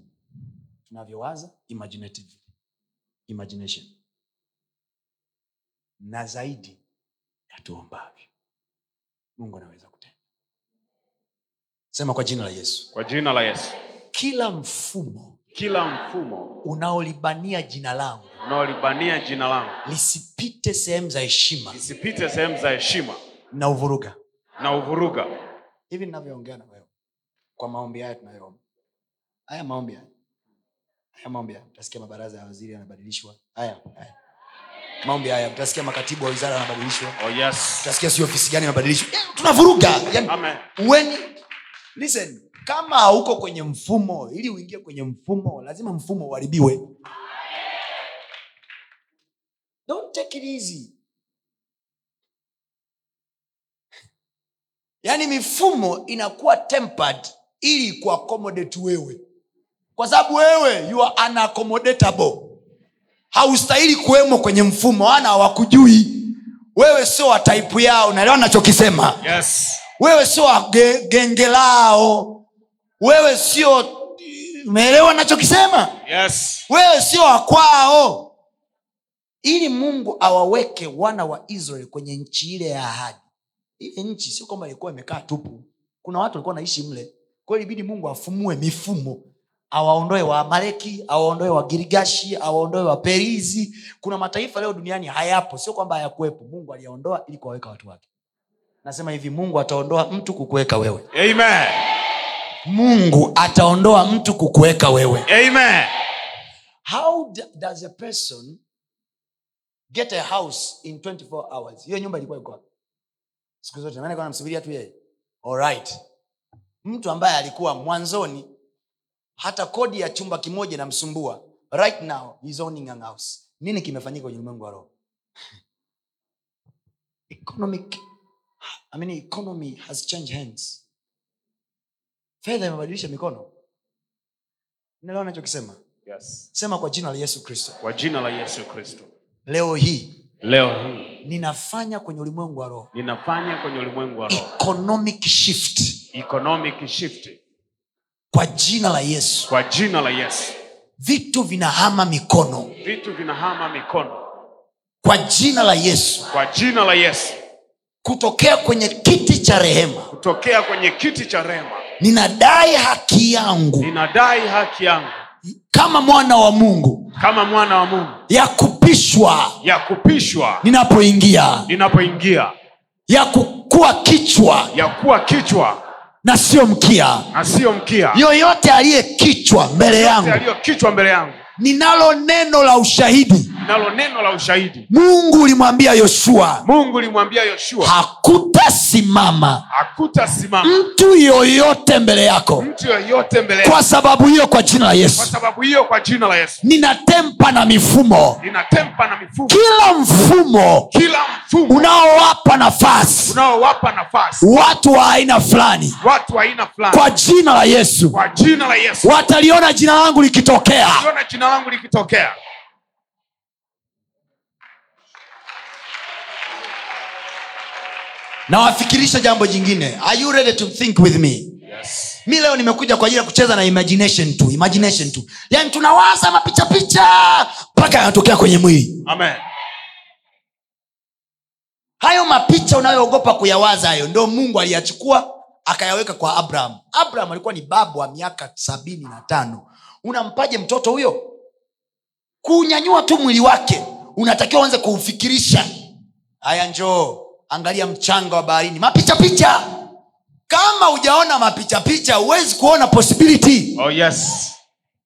tunavyowaza imaginative imagination. Na zaidi yatuombavyo mungu anaweza kutenda. Sema kwa jina la yesu. Kwa jina la Yesu. kila mfumo Kila mfumo. Unaolibania jina langu. Unaolibania jina langu. Lisipite sehemu za heshima. Lisipite sehemu za heshima. Na uvuruga. Na uvuruga. hivi ninavyoongea na wewe kwa maombi haya tunayoomba haya maombi haya haya maombi haya utasikia mabaraza ya waziri yanabadilishwa. Haya haya. Maombi haya utasikia makatibu wa wizara yanabadilishwa. Oh yes. utasikia si ofisi gani inabadilishwa. Eh, tunavuruga. Yani, Amen. when listen kama hauko kwenye mfumo ili uingie kwenye mfumo lazima mfumo uharibiwe. Don't take it easy. Yaani mifumo inakuwa tempered ili kuaccommodate wewe. Kwa sababu wewe you are haustahili kuwemo kwenye mfumo ana hawakujui. Wewe sio wa taipu yao naelewa nachokisema Yes. wewe sio wa ge, genge lao wewe sio umeelewa nachokisema Yes. wewe sio wakwao ili mungu awaweke wana wa israeli kwenye nchi ile ya ahadi. Ile nchi sio kwamba ilikuwa imekaa tupu. Kuna watu walikuwa naishi mle. Kwao ilibidi mungu afumue mifumo. Awaondoe waamaleki awaondoe wagirigashi awaondoe waperizi kuna mataifa leo duniani hayapo. Sio kwamba hayakuwepo. Mungu aliyaondoa ili kuwaweka watu wake. Nasema hivi mungu ataondoa mtu kukuweka wewe. Amen. Mungu ataondoa mtu kukuweka wewe. Amen. how does a person get a house in 24 hours? Hiyo nyumba ilikuwa iko siku zote namsubiria tu yeye. Alright mtu ambaye alikuwa mwanzoni hata kodi ya chumba kimoja inamsumbua. Right now he's owning a house. Nini kimefanyika kwenye ulimwengu wa roho? [laughs] Economic I mean, economy has changed hands fedha imebadilisha mikono. Naelewa nachokisema Yes. sema kwa jina la yesu kristo. Kwa jina la Yesu Kristo. leo hii Leo hii. ninafanya kwenye ulimwengu wa roho. Ninafanya kwenye ulimwengu wa roho. Economic shift. Economic shift. Kwa jina la yesu. Kwa jina la Yesu. vitu vinahama mikono. Vitu vinahama mikono. Kwa jina la yesu. Kwa jina la Yesu. kutokea kwenye kiti cha rehema. Kutokea kwenye kiti cha rehema ninadai haki yangu. Ninadai haki yangu. Kama mwana wa mungu. Kama mwana wa Mungu. Ya kupishwa. Ya kupishwa. Ninapoingia. Ninapoingia, ya kukuwa kichwa. Ya kuwa kichwa. Na sio mkia. Na siyo mkia. yoyote aliye kichwa mbele yangu. Aliyo kichwa mbele yangu, ninalo neno la ushahidi nalo neno la ushahidi. mungu ulimwambia yoshua Mungu ulimwambia Yoshua, hakutasimama hakutasimama mtu yoyote mbele yako mtu yoyote mbele yako. kwa sababu hiyo kwa jina la Kwa yesu sababu hiyo, kwa jina la Yesu. Ninatempa na mifumo. Ninatempa na mifumo, kila mfumo kila mfumo. unaowapa nafasi. Unaowapa nafasi. Watu wa aina fulani. Watu wa aina fulani, kwa jina la yesu. Kwa jina la Yesu, wataliona jina langu likitokea. Wataliona jina langu likitokea. Nawafikirisha jambo jingine. Are you ready to think with me? Yes. mi leo nimekuja kwa ajili ya kucheza na imagination tu imagination tu. Yani tunawaza mapichapicha mpaka yanatokea kwenye mwili. Amen. hayo mapicha unayoogopa kuyawaza hayo ndo mungu aliyachukua akayaweka kwa abraham. Abraham alikuwa ni babu wa miaka sabini na tano. Unampaje mtoto huyo? Kuunyanyua tu mwili wake unatakiwa uanze kuufikirisha. Haya njoo angalia mchanga wa baharini. Mapichapicha kama hujaona mapichapicha huwezi kuona possibility. Oh yes.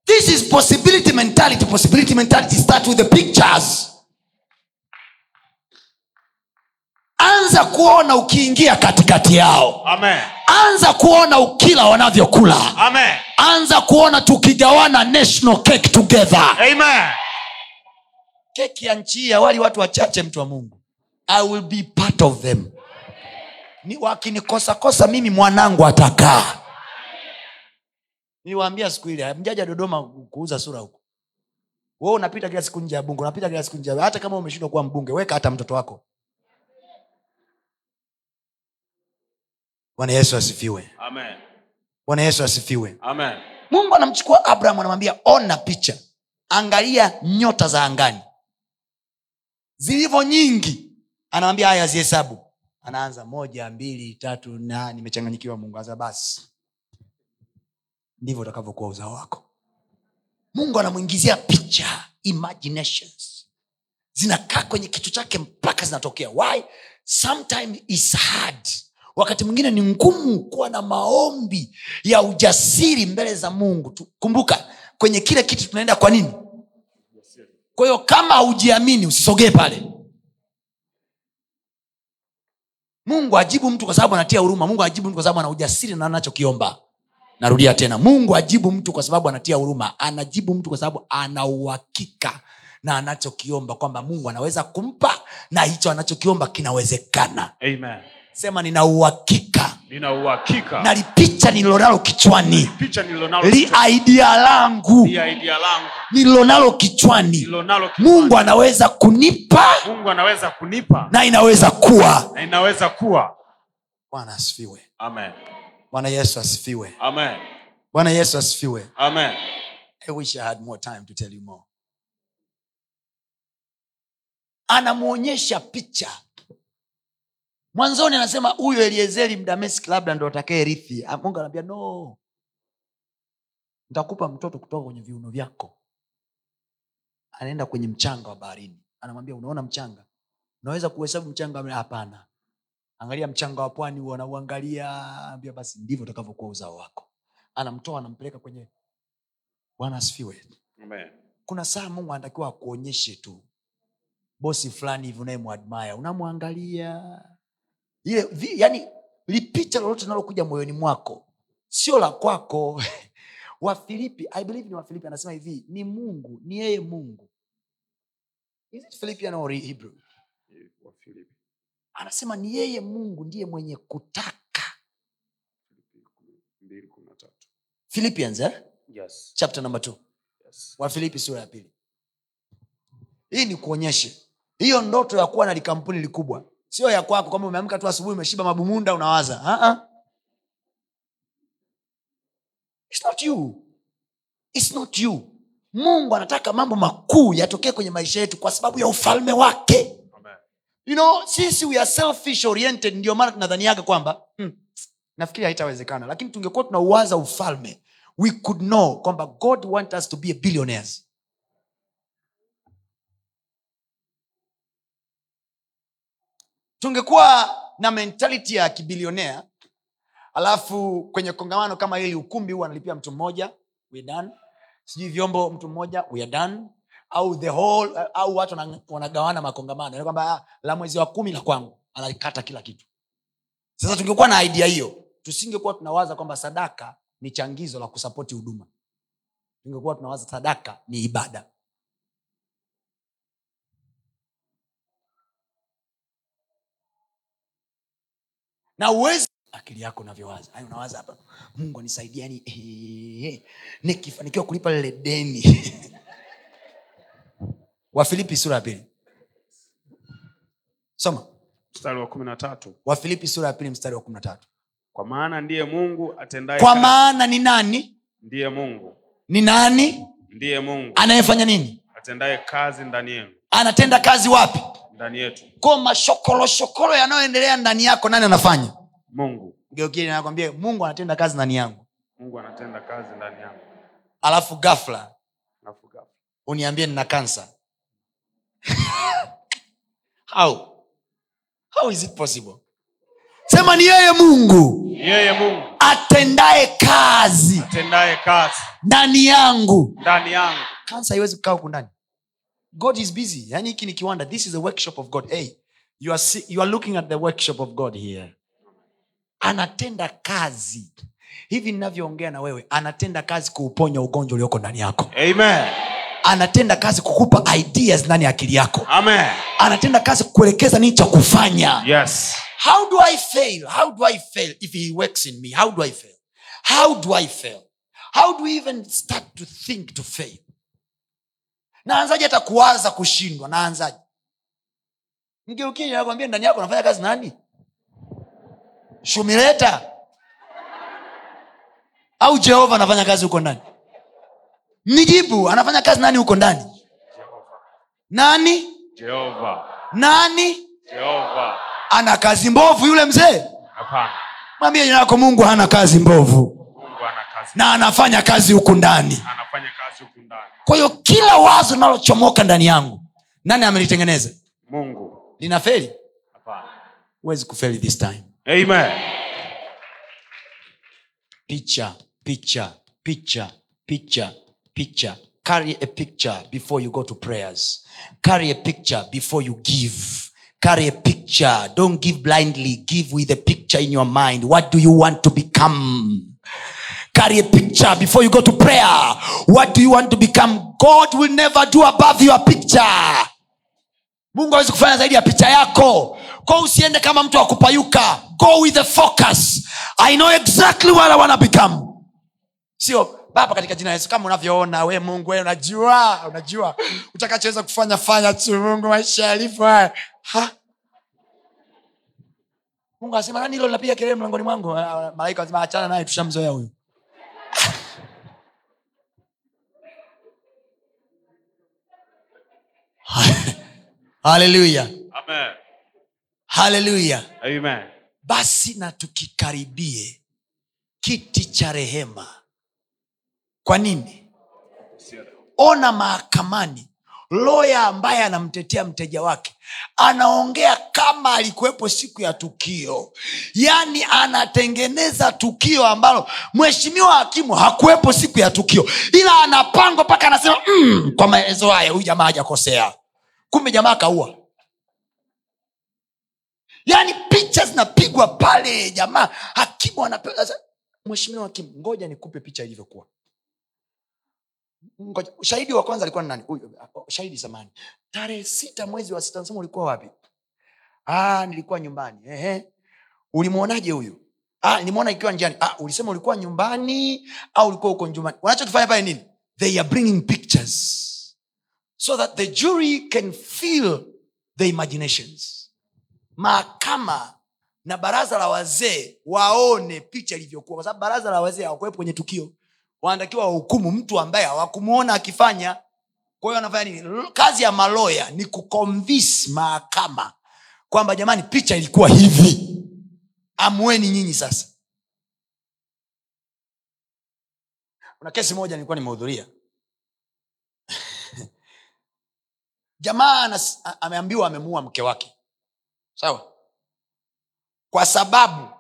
this is possibility mentality. Possibility mentality start with the pictures. Anza kuona ukiingia katikati yao. Amen. anza kuona ukila wanavyokula. Amen. anza kuona tukigawana national cake together. Amen. keki ya nchi hii awali watu wachache mtu wa mungu i will be part of them. Ni wakinikosakosa mimi mwanangu atakaa. Niliwaambia siku ile mjaja dodoma kuuza sura huko. We unapita kila siku nje ya bunge unapita kila siku nje ya- hata kama umeshindwa kuwa mbunge weka hata mtoto wako. Bwana yesu asifiwe. Bwana yesu asifiwe. Amen. mungu anamchukua abraham anamwambia ona picha. Angalia nyota za angani. Zilivyo nyingi anamwambia haya zihesabu. Anaanza moja mbili tatu na nimechanganyikiwa mungu. Aza basi. Ndivyo utakavyokuwa uzao wako. Mungu anamwingizia picha imaginations. Zinakaa kwenye kichwa chake mpaka zinatokea. Why? Sometime is hard. Wakati mwingine ni ngumu kuwa na maombi ya ujasiri mbele za mungu. Kumbuka kwenye kile kitu tunaenda kwa nini? Kwa hiyo kama haujiamini usisogee pale mungu ajibu mtu kwa sababu anatia huruma. Mungu ajibu mtu kwa sababu ana ujasiri na anachokiomba. Narudia tena. Mungu ajibu mtu kwa sababu anatia huruma. Anajibu mtu kwa sababu ana uhakika na anachokiomba kwamba mungu anaweza kumpa na hicho anachokiomba kinawezekana. Amen. Sema nina uhakika. Nina uhakika. Na lipicha nililonalo kichwani. Picha nililonalo li idea langu. Nililonalo kichwani. Nililonalo mungu anaweza kunipa Mungu anaweza kunipa. na inaweza kuwa. Na inaweza kuwa. bwana asifiwe. Amen. bwana yesu asifiwe. Amen. bwana yesu asifiwe. Amen. i wish i had more time to tell you more. Anamwonyesha picha mwanzoni anasema huyu eliezeri mdameski labda ndo atakaye rithi. Ah, mungu anaambia no. Ntakupa mtoto kutoka kwenye viuno vyako. Anaenda kwenye mchanga wa baharini. Anamwambia unaona mchanga? Unaweza kuhesabu mchanga? Hapana. Angalia mchanga wa pwani huo anauangalia. Ambia basi ndivyo utakavyokuwa uzao wako. Anamtoa anampeleka kwenye bwana asifiwe. Kuna saa mungu anatakiwa akuonyeshe tu. Bosi fulani hivi unayemwadmaya unamwangalia ile yani lipicha lolote linalokuja moyoni mwako sio la kwako [laughs] wafilipi i believe ni wafilipi anasema hivi ni mungu ni yeye mungu Is it Philippian or Hebrew? Wafilipi. anasema ni yeye mungu ndiye mwenye kutaka philippians eh? Yes. chapter number two Yes. wafilipi sura ya pili hii ni kuonyeshe hiyo ndoto ya kuwa na likampuni likubwa sio ya kwako kwamba umeamka tu asubuhi umeshiba mabumunda unawaza uh-uh. It's not you. It's not you mungu anataka mambo makuu yatokee kwenye maisha yetu kwa sababu ya ufalme wake Amen. you know sisi we are selfish oriented ndio maana tunadhaniaga kwamba hmm, nafikiri haitawezekana lakini tungekuwa tunauwaza ufalme we could know kwamba god want us to be a billionaires tungekuwa na mentality ya kibilionea alafu kwenye kongamano kama hili ukumbi huu analipia mtu mmoja sijui vyombo mtu mmoja au the whole au watu wanagawana makongamano. Yaani kwamba ah, la mwezi wa kumi la kwangu anakata kila kitu. Sasa tungekuwa na idea hiyo tusingekuwa tunawaza kwamba sadaka ni changizo la kusapoti huduma. Tungekuwa tunawaza sadaka ni ibada na uwezi akili yako unavyowaza Yaani unawaza hapa. Mungu anisaidia yani nikifanikiwa kulipa lile deni. [laughs] Wafilipi sura ya pili. Soma. Mstari wa kumi na tatu. wafilipi sura ya pili mstari wa kumi na tatu. Kwa maana ndiye Mungu atendaye kwa maana ni nani? Ndiye Mungu. ni nani? Ndiye Mungu. Anayefanya nini? Atendaye kazi ndani yenu. anatenda kazi wapi Ndani yetu. ko mashokoloshokolo yanayoendelea ndani yako nani anafanya? Mungu. geukili nakwambia mungu anatenda kazi ndani yangu. Mungu anatenda kazi ndani yangu. alafu gafla uniambie nina kansa [laughs] how? How is it possible? Sema ni yeye mungu. Yeye mungu. Atendaye kazi. Atendaye kazi. Ndani yangu. Ndani yangu. Kansa haiwezi kukaa huku ndani god is busy. Yani hiki ni kiwanda. This is the workshop of god. Hey, you are, see, you are looking at the workshop of god here. Anatenda kazi. Hivi ninavyoongea na wewe anatenda kazi kuuponya ugonjwa ulioko ndani yako. Amen. Anatenda kazi kukupa ideas ndani ya akili yako. Amen. Anatenda kazi kukuelekeza nini cha kufanya. Yes. How do i fail? How do i fail? If he works in me how do i fail? How do i fail? How do we even start to think to fail naanzaje hata kuwaza kushindwa? Naanzaje? Nakwambia ndani yako nafanya kazi nani? Shumileta. Au jehova anafanya kazi huko ndani? Nijibu anafanya kazi nani huko ndani? Nani? Jehova. Nani? Jehova. Ana kazi mbovu yule mzee? Mwambie jina lako mungu hana kazi mbovu. Mungu ana kazi na anafanya kazi huku ndani kwa hiyo kila wazo linalochomoka ndani yangu nani amelitengeneza? Mungu. Lina feli? Huwezi kufeli this time. Amen. Picha picha picha picha picha. Carry a picture before you go to prayers. Carry a picture before you give. Carry a picture. Don't give blindly. Give with a picture in your mind. What do you want to become carry a picture before you go to prayer. What do you want to become? God will never do above your picture. Mungu awezi kufanya zaidi ya picha yako. Ko usiende kama mtu akupayuka go with the focus. I know exactly what i wanna become. Sio baba katika jina yesu kama unavyoona we mungu we unajua unajua. Utakachoweza kufanya fanya tu mungu maisha yalivyo haya. Ha? mungu anasema nani hilo linapiga kelele mlangoni mwangu. Ah, malaika anasema achana naye tushamzoea huyu [laughs] haleluya haleluya basi na tukikaribie kiti cha rehema. Kwa nini? Ona mahakamani loya ambaye anamtetea mteja wake anaongea kama alikuwepo siku ya tukio. Yaani anatengeneza tukio ambalo mheshimiwa hakimu hakuwepo siku ya tukio. Ila anapangwa mpaka anasema mm, kwa maelezo haya huyu jamaa hajakosea kumbe jamaa kaua yaani picha zinapigwa pale jamaa hakimu anapewa. Mheshimiwa hakimu ngoja nikupe picha ilivyokuwa. Shahidi wa kwanza alikuwa nani? Huyu, uh, shahidi zamani. Tarehe sita mwezi wa sita nasema ulikuwa wapi? Ah, nilikuwa nyumbani. Ehe. ulimwonaje huyu? Ah, nilimwona ikiwa njiani. Ah, ulisema ulikuwa nyumbani au ulikuwa uko nyumbani? Wanachokifanya pale nini? They are bringing pictures so that the jury can feel the imaginations. Mahakama na baraza la wazee waone picha ilivyokuwa kwa sababu baraza la wazee hawakuwepo kwenye tukio. Wanatakiwa wahukumu mtu ambaye hawakumwona akifanya. Kwa hiyo wanafanya nini? Kazi ya maloya ni kuconvince mahakama kwamba jamani picha ilikuwa hivi. Amweni nyinyi sasa. Kuna kesi moja nilikuwa nimehudhuria jamaa ameambiwa amemuua mke wake. Sawa? Kwa sababu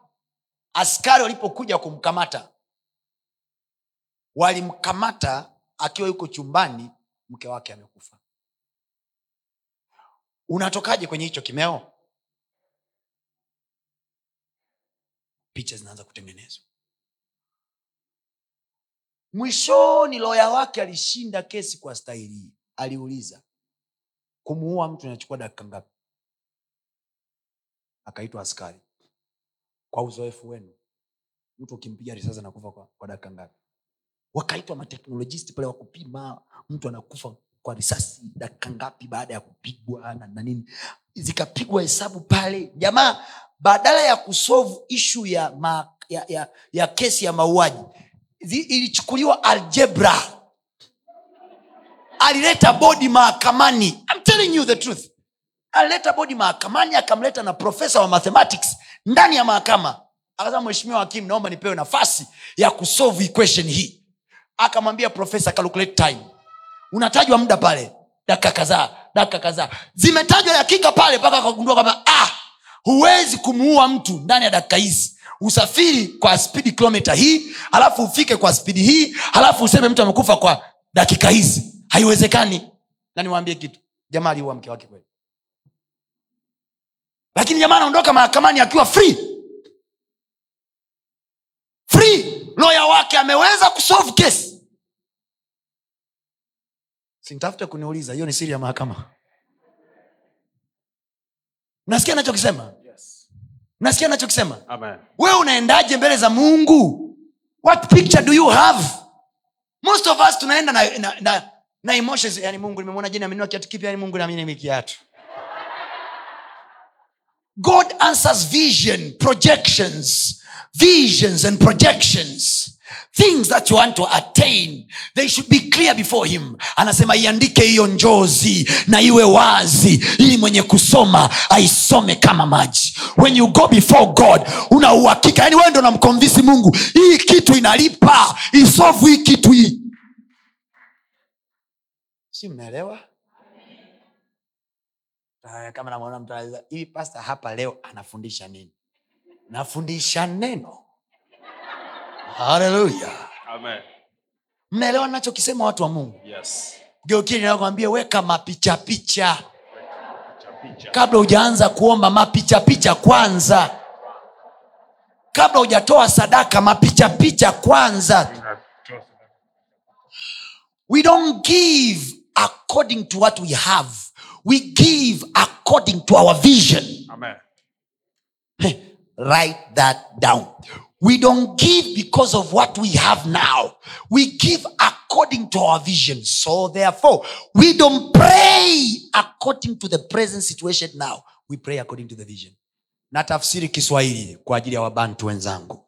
askari walipokuja kumkamata walimkamata akiwa yuko chumbani mke wake amekufa. Unatokaje kwenye hicho kimeo? Picha zinaanza kutengenezwa. Mwishoni loya wake alishinda kesi kwa stahili aliuliza kumuua mtu inachukua dakika ngapi? Akaitwa askari. Kwa uzoefu wenu mtu ukimpiga risasi anakufa kwa, kwa dakika ngapi? Wakaitwa mateknolojisti pale wakupima mtu anakufa kwa risasi dakika ngapi baada ya kupigwa na, na nini? Zikapigwa hesabu pale. Jamaa badala ya kusolve ishu ya, ya, ya, ya kesi ya mauaji ilichukuliwa algebra alileta bodi mahakamani. I'm telling you the truth. Alileta bodi mahakamani akamleta na profesa wa mathematics ndani ya mahakama. Akasema mheshimiwa hakimu naomba nipewe nafasi ya kusolve equation hii. Akamwambia profesa calculate time. Unatajwa muda pale. Dakika kadhaa dakika kadhaa. Zimetajwa dakika pale mpaka akagundua kwamba ah, huwezi kumuua mtu ndani ya dakika hizi. Usafiri kwa spidi kilomita hii alafu ufike kwa spidi hii alafu useme mtu amekufa kwa dakika hizi haiwezekani. Na niwaambie kitu jamaa aliua mke wake kweli. Lakini jamaa anaondoka mahakamani akiwa free. Free. Loya wake ameweza kusolve kesi sintafute kuniuliza hiyo ni siri ya mahakama. Nasikia nachokisema Yes. nasikia nachokisema wewe unaendaje mbele za mungu? What picture do you have? Most of us tunaenda na, na, na, na emotions yani mungu nimemwona jini amenunua kiatu kipya yani mungu namini kiatu. God answers vision projections visions and projections. Things that you want to attain they should be clear before him. Anasema iandike hiyo njozi na iwe wazi ili mwenye kusoma aisome kama maji. When you go before god una uhakika. Yani wewe ndo namkomvisi mungu hii kitu inalipa isovu hii kitu hii si mnaelewa? Kama namwona mtu anaweza hivi pasta hapa leo anafundisha nini? Nafundisha neno. Haleluya. Mnaelewa nachokisema watu wa mungu? Yes. geukini nakwambia weka mapichapicha Picha. Picha. kabla hujaanza kuomba mapichapicha kwanza. Kabla hujatoa sadaka mapichapicha kwanza. We don't give according to what we have we give according to our vision. Amen. write that down. We don't give because of what we have now. We give according to our vision. So therefore we don't pray according to the present situation now. We pray according to the vision. Na tafsiri kiswahili kwa ajili ya wabantu wenzangu.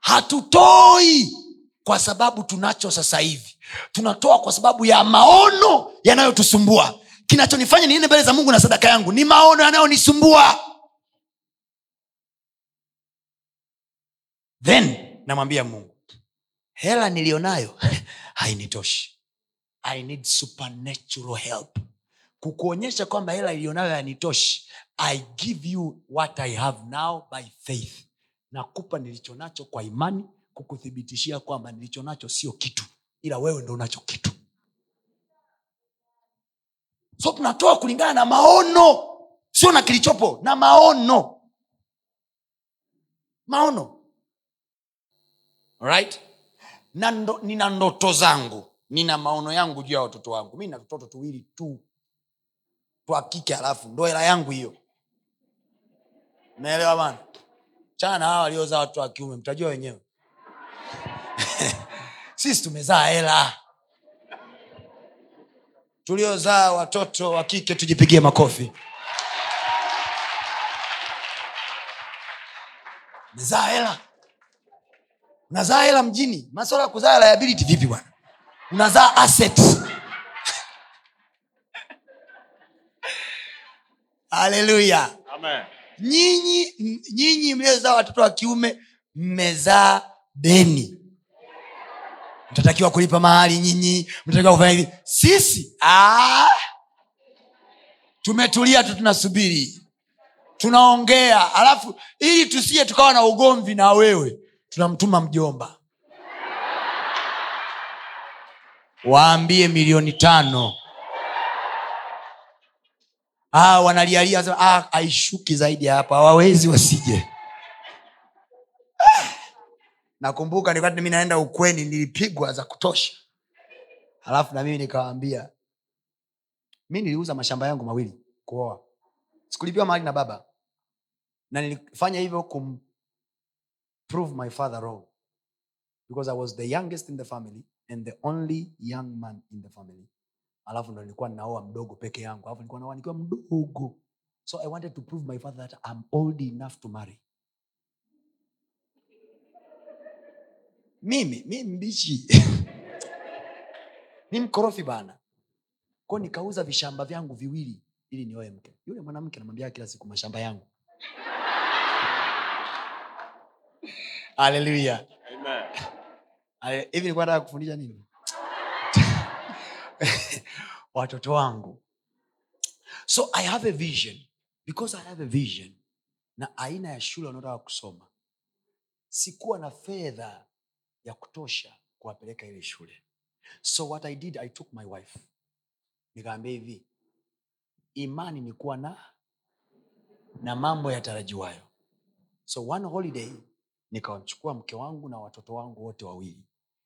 Hatutoi kwa sababu tunacho sasa hivi tunatoa kwa sababu ya maono yanayotusumbua. Kinachonifanya niende mbele za mungu na sadaka yangu ni maono yanayonisumbua. Then namwambia mungu hela niliyonayo [laughs] hainitoshi. I need supernatural help. Kukuonyesha kwamba hela iliyonayo hainitoshi i give you what i have now by faith. Nakupa nilichonacho kwa imani kukuthibitishia kwamba nilichonacho sio kitu ila wewe ndo unacho kitu. So tunatoa kulingana na maono. Sio na kilichopo na maono. Maono. Right? Na nina ndoto zangu. Nina maono yangu juu ya watoto wangu. Mi na vitoto tuwili tu. Twakike halafu ndo hela yangu hiyo. Naelewa bana? Chana na hawa waliozaa watoto wa kiume mtajua wenyewe sisi tumezaa hela. Tuliozaa watoto wa kike tujipigie makofi. Mezaa hela. Unazaa hela mjini? Maswala ya kuzaa liability vipi bwana? Unazaa asset [laughs] haleluya nyinyi nyinyi mliozaa watoto wa kiume mmezaa deni mtatakiwa kulipa mahali nyinyi mtatakiwa kufanya hivi. Sisi Aa! tumetulia tu tunasubiri. Tunaongea alafu ili tusije tukawa na ugomvi na wewe tunamtuma mjomba. Waambie milioni tano. Ah, wanalialia ah, aishuki zaidi ya hapa hawawezi wasije. Ah, nakumbuka nikati mi naenda ukweni nilipigwa za kutosha. Halafu na mimi nikawaambia mi niliuza mashamba yangu mawili kuoa. Sikulipiwa mahali na baba. Na nilifanya hivyo kum prove my father wrong. Because i was the youngest in the family and the only young man in the family. Alafu ndo nilikuwa ninaoa mdogo peke yangu. Alafu nilikuwa naoa nikiwa mdogo. So i wanted to prove my father that i'm old enough to marry mimi mi mbichi. [laughs] Ni mkorofi bana. Ko nikauza vishamba vyangu viwili ili nioe mke. Yule mwanamke namwambia kila siku mashamba yangu. [laughs] Haleluya hivi nilikuwa nataka kufundisha nini? [laughs] Watoto wangu. So i have a vision. Because i have a vision na aina ya shule wanaotaka kusoma sikuwa na fedha ya kutosha kuwapeleka ile shule. So what i did i took my wife. Nikaambia hivi imani ni kuwa na na mambo yatarajiwayo. So one holiday nikawamchukua mke wangu na watoto wangu wote wawili.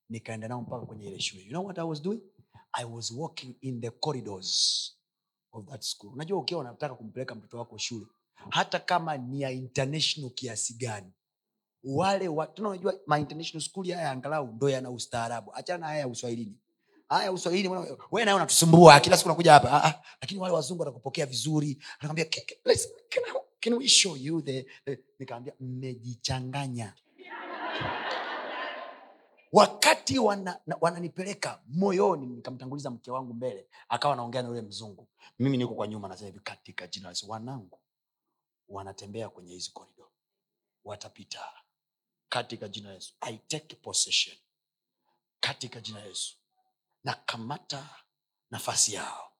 Nikaenda nao mpaka kwenye ile shule. You know what i was doing? I was walking in the corridors of that school. Unajua ukiwa unataka kumpeleka mtoto wako shule hata kama ni ya international kiasi gani wale watu unajua ma international school haya angalau ndo yana ustaarabu. Achana na haya ya uswahilini. Haya ya uswahilini wewe nawe unatusumbua? Kila siku unakuja hapa. Ah, ah. lakini wale wazungu watakupokea vizuri. Anakwambia "Can- we show you the, the... nikaambia mmejichanganya. Wakati wana- wananipeleka moyoni nikamtanguliza mke wangu mbele akawa anaongea na yule mzungu. Mimi niko kwa nyuma hivi katika jina wanangu wanatembea kwenye hizi korido watapita katika jina yesu. I take possession katika jina yesu. Na kamata nafasi yao.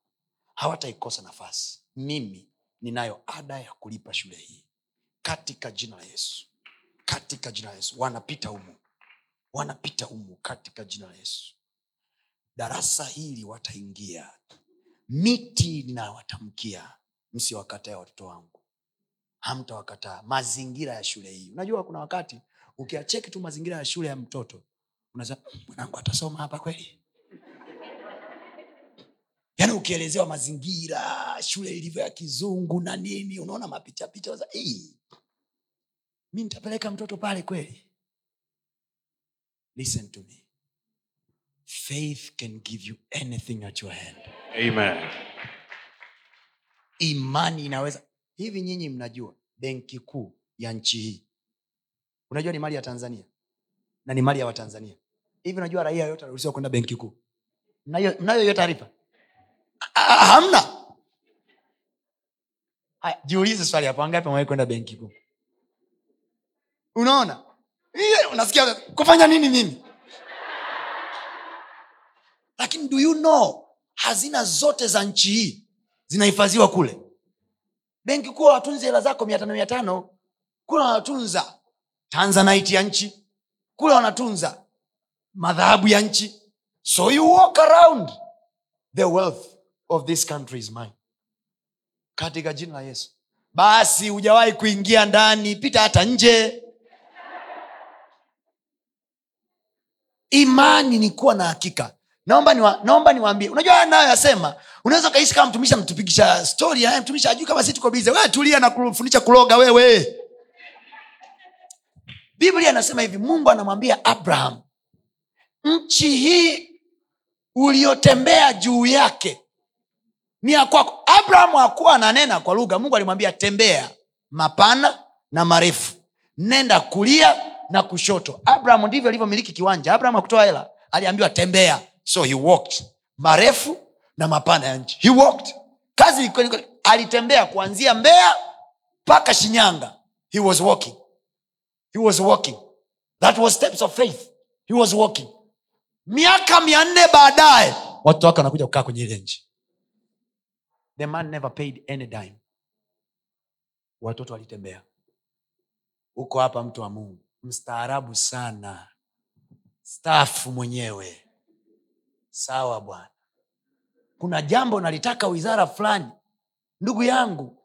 Hawataikosa nafasi. Mimi ninayo ada ya kulipa shule hii. Katika jina la yesu. Katika jina la yesu. Wanapita humu. Wanapita humu katika jina la yesu. Darasa hili wataingia. Miti ninawatamkia msiwakatae watoto wangu. Hamtawakataa. Mazingira ya shule hii. Unajua kuna wakati ukiacheki tu mazingira ya shule ya mtoto unasema "Mm, mwanangu atasoma hapa kweli? Yaani ukielezewa mazingira shule ilivyo ya kizungu na nini unaona mapichapicha mi nitapeleka mtoto pale kweli? Listen to me. Faith can give you anything at your hand. Amen. imani inaweza hivi nyinyi mnajua benki kuu ya nchi hii unajua ni mali ya tanzania? Na ni mali ya watanzania. Hivi unajua raia yote anaruhusiwa kwenda benki kuu? Mnayo hiyo taarifa? Hamna! Haya jiulize swali hapo angapi amewai kwenda benki kuu? Unaona? Unasikia kufanya nini mimi? Lakini do you know hazina zote za nchi hii zinahifadhiwa kule? Benki kuu watunze hela zako mia tano mia tano. Kule wanatunza tanzanite ya nchi kule wanatunza madhahabu ya nchi. So you walk around the wealth of this country is mine. Katika jina la yesu. Basi hujawahi kuingia ndani pita hata nje. Imani ni kuwa na hakika. Naomba niwa, naomba unajua nayo yasema unaweza ukaishi kama mtumishi mtupigisha stori mtumishi ajui kama si tuko bize we tulia na kufundisha kuloga wewe biblia anasema hivi mungu anamwambia abraham nchi hii uliyotembea juu yake ni ya kwako. Abraham hakuwa ananena kwa lugha mungu alimwambia tembea mapana na marefu nenda kulia na kushoto. Abraham ndivyo alivyomiliki kiwanja. Abraham akutoa hela aliambiwa tembea. So he walked marefu na mapana ya nchi. He walked. Kazi alitembea kuanzia mbeya mpaka shinyanga. He was walking he was walking that was steps of faith. He was walking miaka mia nne baadaye watoto wake wanakuja kukaa kwenye ile nchi. The man never paid any dime. Watoto walitembea. Uko hapa mtu wa mungu. Mstaarabu sana. Stafu mwenyewe. Sawa bwana. Kuna jambo nalitaka wizara fulani. Ndugu yangu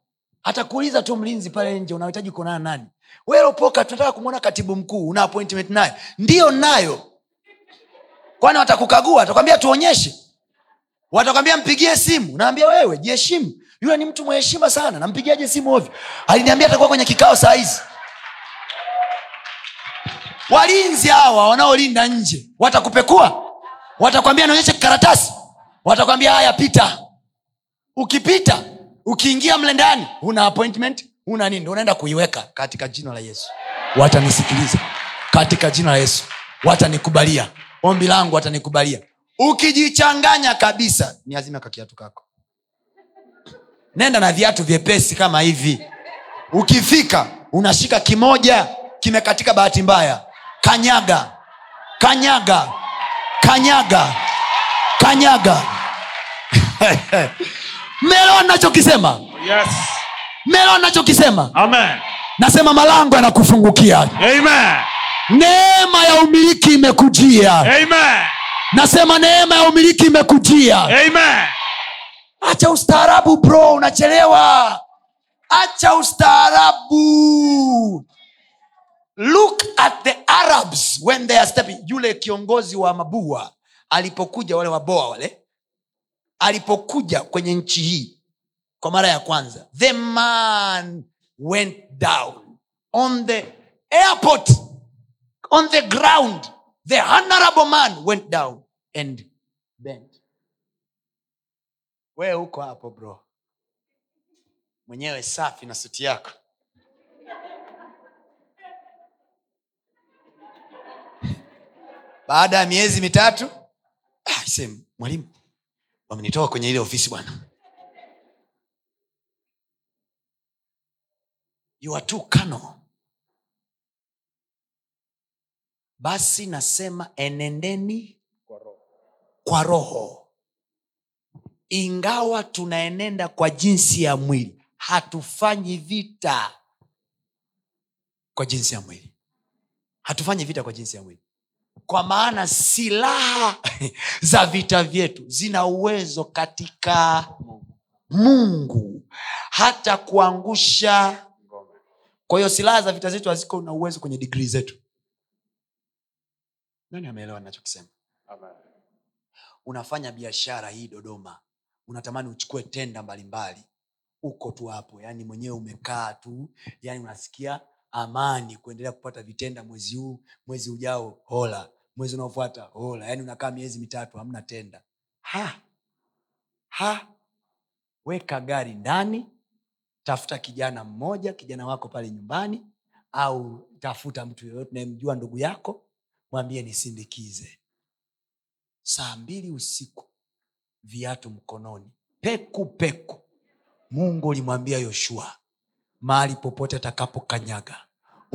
atakuuliza tu mlinzi pale nje unahitaji kuonana nani? Weropoka tunataka kumwona katibu mkuu una appointment naye. Ndiyo nayo kwani watakukagua? Watakwambia tuonyeshe. Watakwambia mpigie simu. Naambia wewe jiheshimu. Yule ni mtu mweheshima sana nampigiaje simu ovyo? Aliniambia atakuwa kwenye kikao saa hizi. Walinzi hawa wanaolinda nje watakupekua? Watakwambia naonyeshe karatasi. Watakwambia haya pita. Ukipita ukiingia mle ndani una appointment una nini? Unaenda kuiweka katika jina la yesu. Watanisikiliza. Katika jina la yesu. Watanikubalia. Ombi langu watanikubalia. Ukijichanganya kabisa ni azima kakiatu kako. Nenda na viatu vyepesi kama hivi. Ukifika unashika kimoja kimekatika bahati mbaya. Kanyaga. Kanyaga. Kanyaga. Kanyaga [laughs] melewa nachokisema Yes. melewa nachokisema nasema malango yanakufungukia. Neema ya umiliki imekujia. Amen. nasema neema ya umiliki imekujia. Amen. acha ustaarabu bro unachelewa. Acha ustaarabu. Look at the arabs when they are stepping. Yule kiongozi wa mabua alipokuja wale waboa wale alipokuja kwenye nchi hii kwa mara ya kwanza the man went down on the airport on the ground. The honorable man went down and bent. Wewe huko hapo bro. Mwenyewe safi na suti yako. Baada ya miezi mitatu ah, mwalimu wamenitoka kwenye ile ofisi bwana. You are too kano basi nasema enendeni kwa roho. Ingawa tunaenenda kwa jinsi ya mwili hatufanyi vita kwa jinsi ya mwili. Hatufanyi vita kwa jinsi ya mwili kwa maana silaha [laughs] za vita vyetu zina uwezo katika mungu hata kuangusha kwa hiyo silaha za vita zetu haziko na uwezo kwenye digrii zetu. Nani ameelewa nachokisema unafanya biashara hii dodoma unatamani uchukue tenda mbalimbali uko tu hapo yani mwenyewe umekaa tu yani unasikia amani kuendelea kupata vitenda mwezi huu mwezi ujao hola. Mwezi unaofuata hola. Yani unakaa miezi mitatu hamna tenda. Ha! Ha! Weka gari ndani tafuta kijana mmoja kijana wako pale nyumbani au tafuta mtu yoyote unayemjua ndugu yako mwambie nisindikize. Saa mbili usiku viatu mkononi. Peku peku. Mungu ulimwambia yoshua mahali popote atakapokanyaga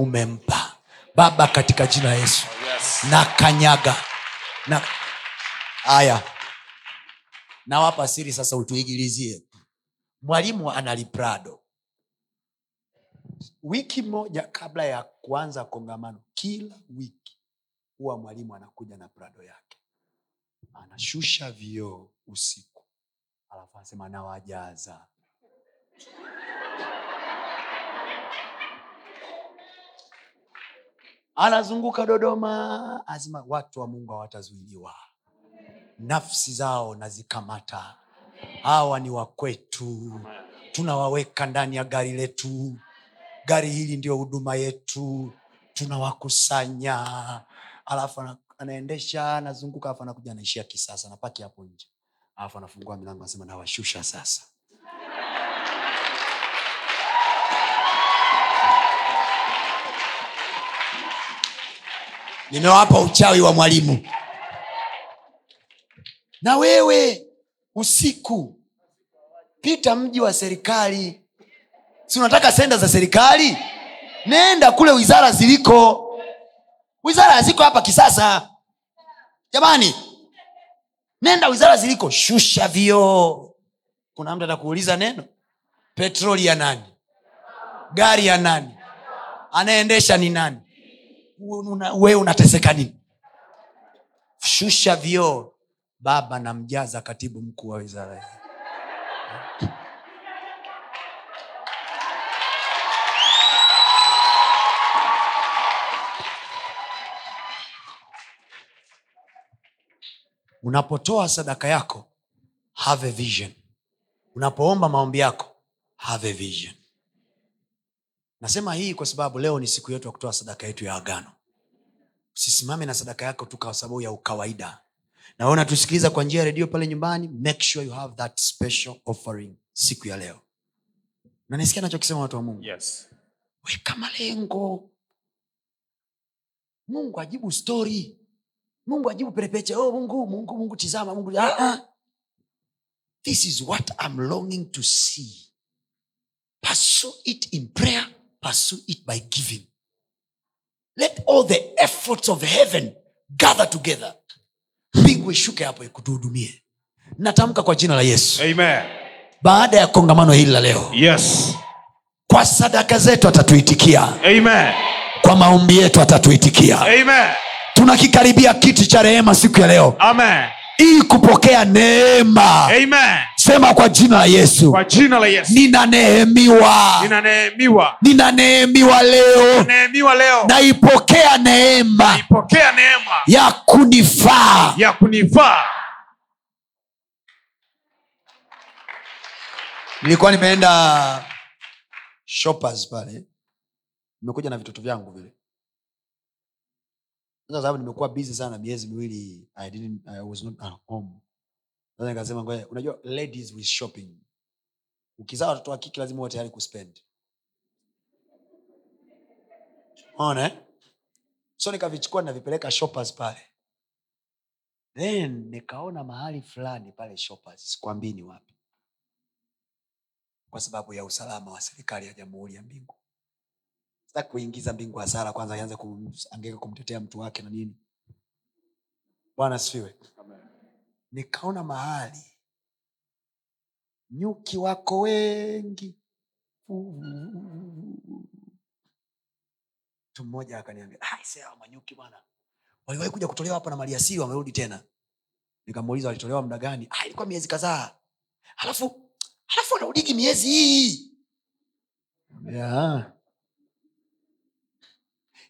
umempa. Baba katika jina yesu. Yes. na kanyaga na haya. Nawapa siri sasa utuigilizie. Mwalimu analiprado wiki moja kabla ya kuanza kongamano kila wiki huwa mwalimu anakuja na prado yake. Anashusha vioo usiku. Alafu anasema nawajaza anazunguka dodoma azima watu wa mungu hawatazuiliwa. Nafsi zao nazikamata. Hawa ni wakwetu tunawaweka ndani ya gari letu. Gari hili ndio huduma yetu. Tunawakusanya. Alafu anaendesha anazunguka alafu anakuja anaishia kisasa napaki hapo nje. Alafu anafungua milango anasema nawashusha sasa nimewapa uchawi wa mwalimu. Na wewe usiku pita mji wa serikali. Si unataka senda za serikali? Nenda kule wizara ziliko. Wizara haziko hapa kisasa. Jamani nenda wizara ziliko. Shusha vioo kuna mtu atakuuliza neno? Petroli ya nani? Gari ya nani? Anayeendesha ni nani wewe unateseka nini? Shusha vioo. Baba namjaza katibu mkuu wa wizara hii. Unapotoa sadaka yako have vision. Unapoomba maombi yako have vision nasema hii kwa sababu leo ni siku yetu ya kutoa sadaka yetu ya agano. Usisimame na sadaka yako tu kwa sababu ya ukawaida. Na wewe unatusikiliza kwa njia ya redio pale nyumbani make sure you have that special offering siku ya leo. Nanisikia anachokisema watu wa mungu? Yes. weka malengo. Mungu ajibu stori mungu ajibu perepeche. Oh, mungu mungu mungu tizama mungu. Ah, ah. this is what I'm longing to see. Pursue it in prayer pursue it by giving let all the efforts of heaven gather together mbingu ishuke hapo ikutuhudumie natamka kwa jina la yesu Amen. baada ya kongamano hili la leo Yes. kwa sadaka zetu atatuitikia Amen. kwa maombi yetu atatuitikia Amen. tunakikaribia kiti cha rehema siku ya leo Amen. ili kupokea neema Amen. Sema kwa jina la yesu. Kwa jina Yesu. Ninaneemiwa. ninaneemiwa leo. Naipokea neema. Naipokea neema. Ya kunifaa. Ya kunifaa. nilikuwa nimeenda shoppers pale. Nimekuja na vitoto vyangu vile. Sababu nimekuwa busy sana miezi miwili I didn't, I was not at home sasa ngoja unajua ladies with shopping. Ukizaa watoto wa kike lazima uwe tayari kuspend. Ona eh? so nikavichukua navipeleka shoppers pale. Then nikaona mahali fulani pale shoppers sikwambii wapi. Kwa sababu ya usalama wa serikali ya jamhuri ya mbingu. Sitaki kuingiza mbingu hasara kwanza angeka kumtetea mtu wake na nini. Bwana sifiwe nikaona mahali. Nyuki wako wengi. Mtu mmoja akaniambia "Ah, ise hawa manyuki bwana. Waliwahi kuja kutolewa hapa na maliasili wamerudi tena. Nikamuuliza walitolewa muda gani? Ah, ilikuwa miezi kadhaa. Halafu halafu wanarudiki miezi hii. Yeah.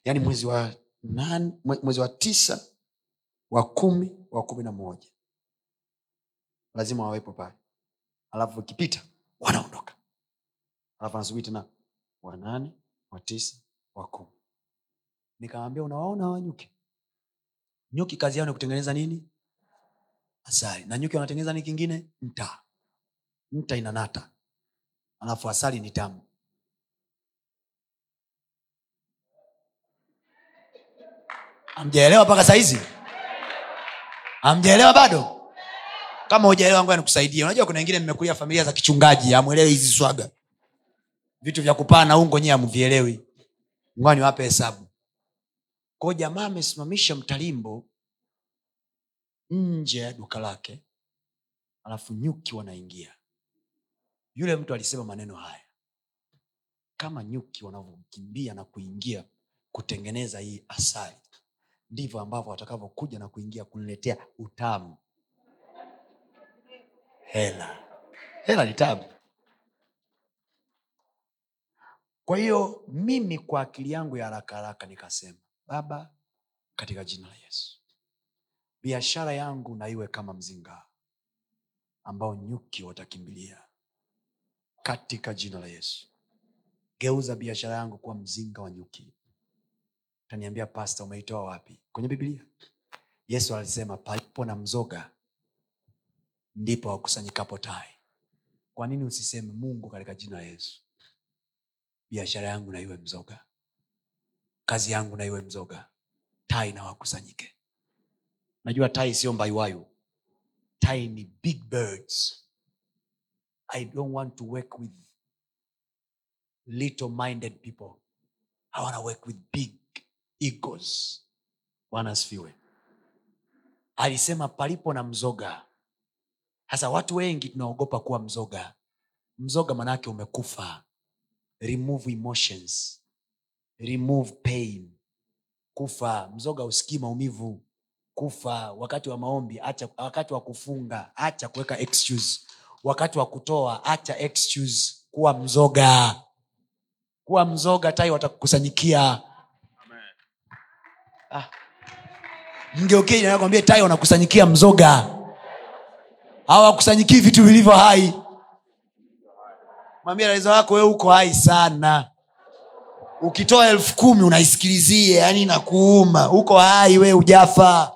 yaani mwezi wa nane, mwezi wa tisa wa kumi wa kumi na moja lazima wawepo pale. Alafu ikipita wanaondoka. Alafu anasubiri tena wanane watisa wakumi nikamwambia unawaona hawa nyuki? Nyuki kazi yao ni kutengeneza nini? Asali. Na nyuki wanatengeneza nini kingine? Mta mta inanata. Alafu asali ni tamu. Amjaelewa mpaka sahizi amjaelewa bado kama hujaelewa ngoja nikusaidie. Unajua kuna wengine mmekulia familia za kichungaji amwelewi hizi swaga. Vitu vya kupaa na ungo nyie amvielewi ngoja niwape hesabu. Kwao jamaa amesimamisha mtalimbo nje ya duka lake alafu nyuki wanaingia. Yule mtu alisema maneno haya. Kama nyuki wanavyokimbia na kuingia kutengeneza hii asali ndivyo ambavyo watakavyokuja na kuingia kuniletea utamu hela. Hela ni tabu. kwa hiyo mimi kwa akili yangu ya haraka haraka nikasema baba katika jina la yesu biashara yangu na iwe kama mzinga ambao nyuki watakimbilia. Katika jina la yesu geuza biashara yangu kuwa mzinga wa nyuki. Utaniambia pasta umeitoa wapi? Kwenye biblia. Yesu alisema palipo na mzoga ndipo wakusanyikapo tai. Kwa nini usiseme mungu katika jina la yesu? Biashara yangu na iwe mzoga. Kazi yangu na iwe mzoga. Tai na wakusanyike. Najua tai sio mbaiwayu tai ni big birds. I don't want to work with little minded people. I want to work with big egos. Bwana asifiwe. Alisema palipo na mzoga sasa watu wengi tunaogopa kuwa mzoga. Mzoga manake umekufa. Remove emotions. Remove pain. Kufa. Mzoga usikii maumivu. Kufa. Wakati wa maombi acha wakati wa kufunga acha kuweka excuse. Wakati wa kutoa acha excuse. Kuwa mzoga. Kuwa mzoga tai watakukusanyikia ah. mgeukei nakwambia tai wanakusanyikia mzoga hawakusanyikii vitu vilivyo hai. Mwambia raiza wako we uko hai sana. Ukitoa elfu kumi unaisikilizie yani nakuuma uko hai we ujafa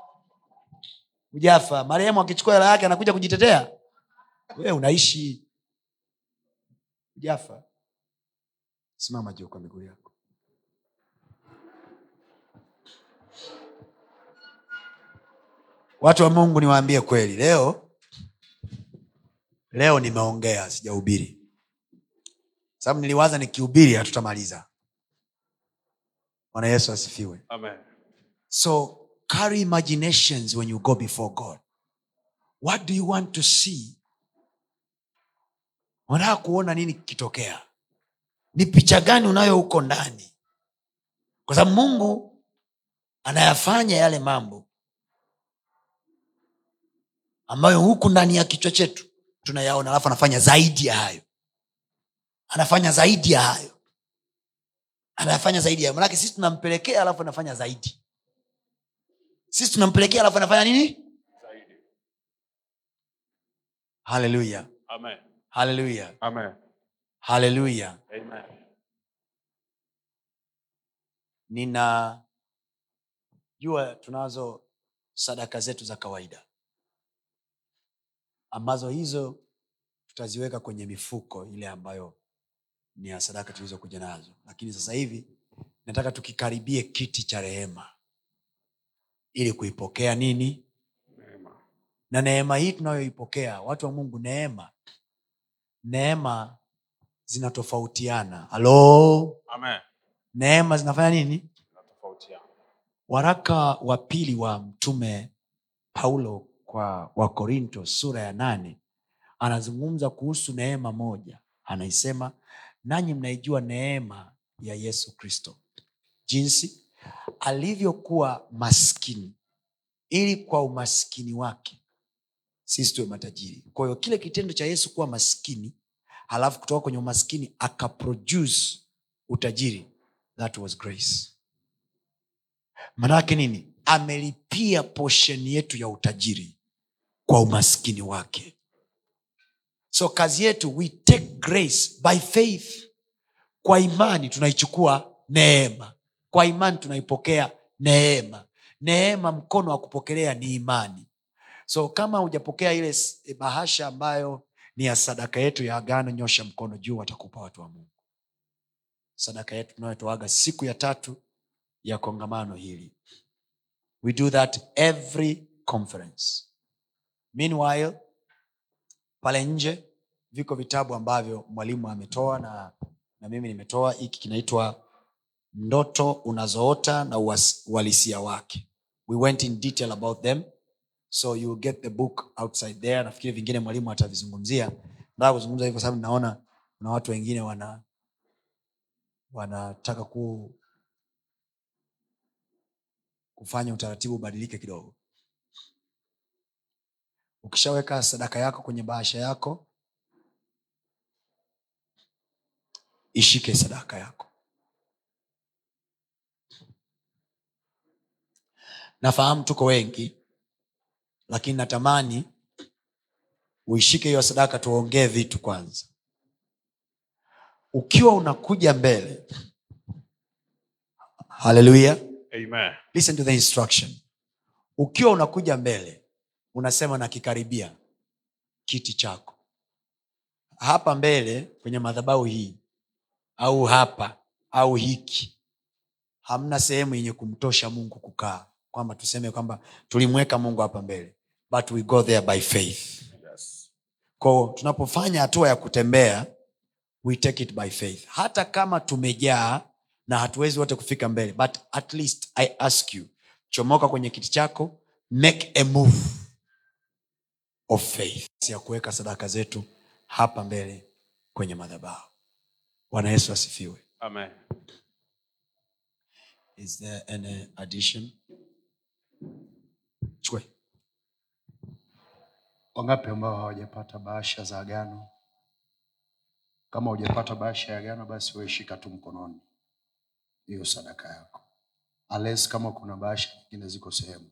ujafa marehemu akichukua hela yake anakuja kujitetea. We unaishi. Ujafa simama juu kwa miguu yako. Watu wa mungu niwaambie kweli. Leo leo nimeongea sijahubiri. Sababu niliwaza nikihubiri hatutamaliza. Bwana yesu asifiwe. Amen. so carry imaginations when you go before god. What do you want to see? Unataka kuona nini kikitokea? Ni picha gani unayo huko ndani? Kwa sababu mungu anayafanya yale mambo ambayo huku ndani ya kichwa chetu tunayaona alafu anafanya zaidi ya hayo. Anafanya zaidi ya hayo. Anafanya zaidi ya hayo. Manake sisi tunampelekea alafu anafanya zaidi. Sisi tunampelekea alafu anafanya nini? Haleluya haleluya haleluya Amen. ninajua tunazo sadaka zetu za kawaida ambazo hizo tutaziweka kwenye mifuko ile ambayo ni ya sadaka tulizokuja nazo. Lakini sasa hivi nataka tukikaribie kiti cha rehema. Ili kuipokea nini? Neema. na neema hii tunayoipokea watu wa mungu neema. Neema zinatofautiana. Halo? Neema zinafanya nini? Waraka wa pili wa mtume paulo kwa wakorinto sura ya nane anazungumza kuhusu neema moja. Anaisema nanyi mnaijua neema ya yesu kristo. Jinsi alivyokuwa maskini ili kwa umaskini wake sisi tuwe matajiri. Kwa hiyo kile kitendo cha yesu kuwa maskini halafu kutoka kwenye umaskini akaproduce utajiri that was grace. Maanake nini? Amelipia posheni yetu ya utajiri kwa umaskini wake. So kazi yetu we take grace by faith. Kwa imani tunaichukua neema. Kwa imani tunaipokea neema. Neema mkono wa kupokelea ni imani. So kama hujapokea ile bahasha ambayo ni ya sadaka yetu ya agano nyosha mkono juu watakupa watu wa mungu. Sadaka yetu tunayotoaga siku ya tatu ya kongamano hili. We do that every conference meanwhile pale nje viko vitabu ambavyo mwalimu ametoa na, na mimi nimetoa. Hiki kinaitwa ndoto unazoota na uhalisia wake. We went in detail about them. So you get the book outside there. Nafikiri vingine mwalimu atavizungumzia. Nataka kuzungumza hivo kwa sababu naona kuna watu wengine wana wanataka ku kufanya utaratibu ubadilike kidogo ukishaweka sadaka yako kwenye bahasha yako ishike sadaka yako. Nafahamu tuko wengi lakini natamani uishike hiyo sadaka tuongee vitu kwanza. Ukiwa unakuja mbele haleluya. Amen. listen to the instruction. Ukiwa unakuja mbele unasema nakikaribia kiti chako. Hapa mbele kwenye madhabahu hii au hapa au hiki hamna sehemu yenye kumtosha mungu kukaa kwamba tuseme kwamba tulimweka mungu hapa mbele but we go there by faith. Yes. ko tunapofanya hatua ya kutembea we take it by faith. Hata kama tumejaa na hatuwezi wote kufika mbele but at least i ask you chomoka kwenye kiti chako make a move of faith ya kuweka sadaka zetu hapa mbele kwenye madhabahu. Bwana yesu asifiwe. Amen. is there any addition? Chukue. Wangapi ambao hawajapata bahasha za agano? Kama hujapata bahasha ya agano basi wewe tu mkononi hiyo sadaka yako. Ales kama kuna bahasha nyingine ziko sehemu.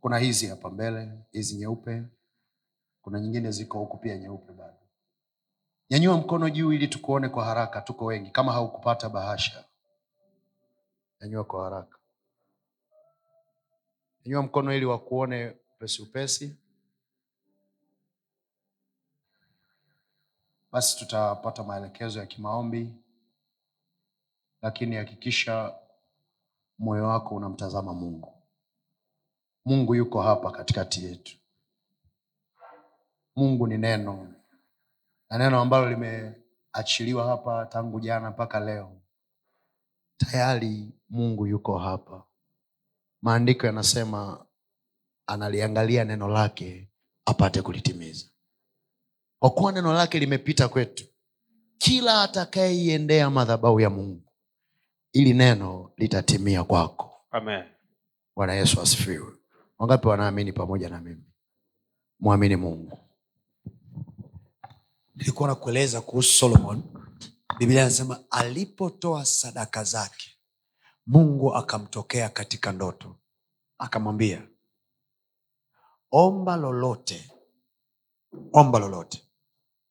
Kuna hizi hapa mbele hizi nyeupe kuna nyingine ziko huku pia nyeupe bado. Nyanyua mkono juu ili tukuone kwa haraka tuko wengi kama haukupata bahasha. Nyanyua kwa haraka. Nyanyua mkono ili wakuone upesi upesi. Basi tutapata maelekezo ya kimaombi. Lakini hakikisha moyo wako unamtazama mungu. Mungu yuko hapa katikati yetu mungu ni neno. Na neno ambalo limeachiliwa hapa tangu jana mpaka leo. Tayari mungu yuko hapa. Maandiko yanasema analiangalia neno lake apate kulitimiza. Kwa kuwa neno lake limepita kwetu kila atakayeiendea madhabahu ya mungu ili neno litatimia kwako. Amen. bwana yesu asifiwe. Wangapi wanaamini pamoja na mimi? Mwamini mungu nilikuwa na kueleza kuhusu solomon. Biblia anasema alipotoa sadaka zake mungu akamtokea katika ndoto. Akamwambia omba lolote omba lolote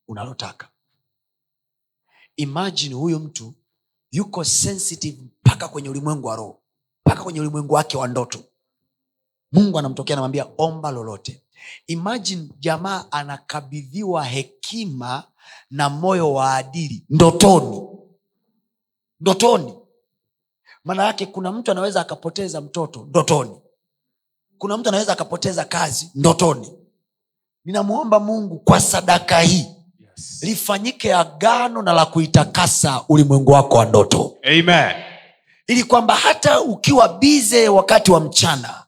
unalotaka. Imajini huyu mtu yuko sensitive mpaka kwenye ulimwengu wa roho mpaka kwenye ulimwengu wake wa ndoto. Mungu anamtokea anamwambia omba lolote imagine jamaa anakabidhiwa hekima na moyo wa adili ndotoni. Ndotoni. Maana yake kuna mtu anaweza akapoteza mtoto ndotoni. Kuna mtu anaweza akapoteza kazi ndotoni. Ninamwomba mungu kwa sadaka hii. Yes. lifanyike agano na la kuitakasa ulimwengu wako wa ndoto. Amen. ili kwamba hata ukiwa bize wakati wa mchana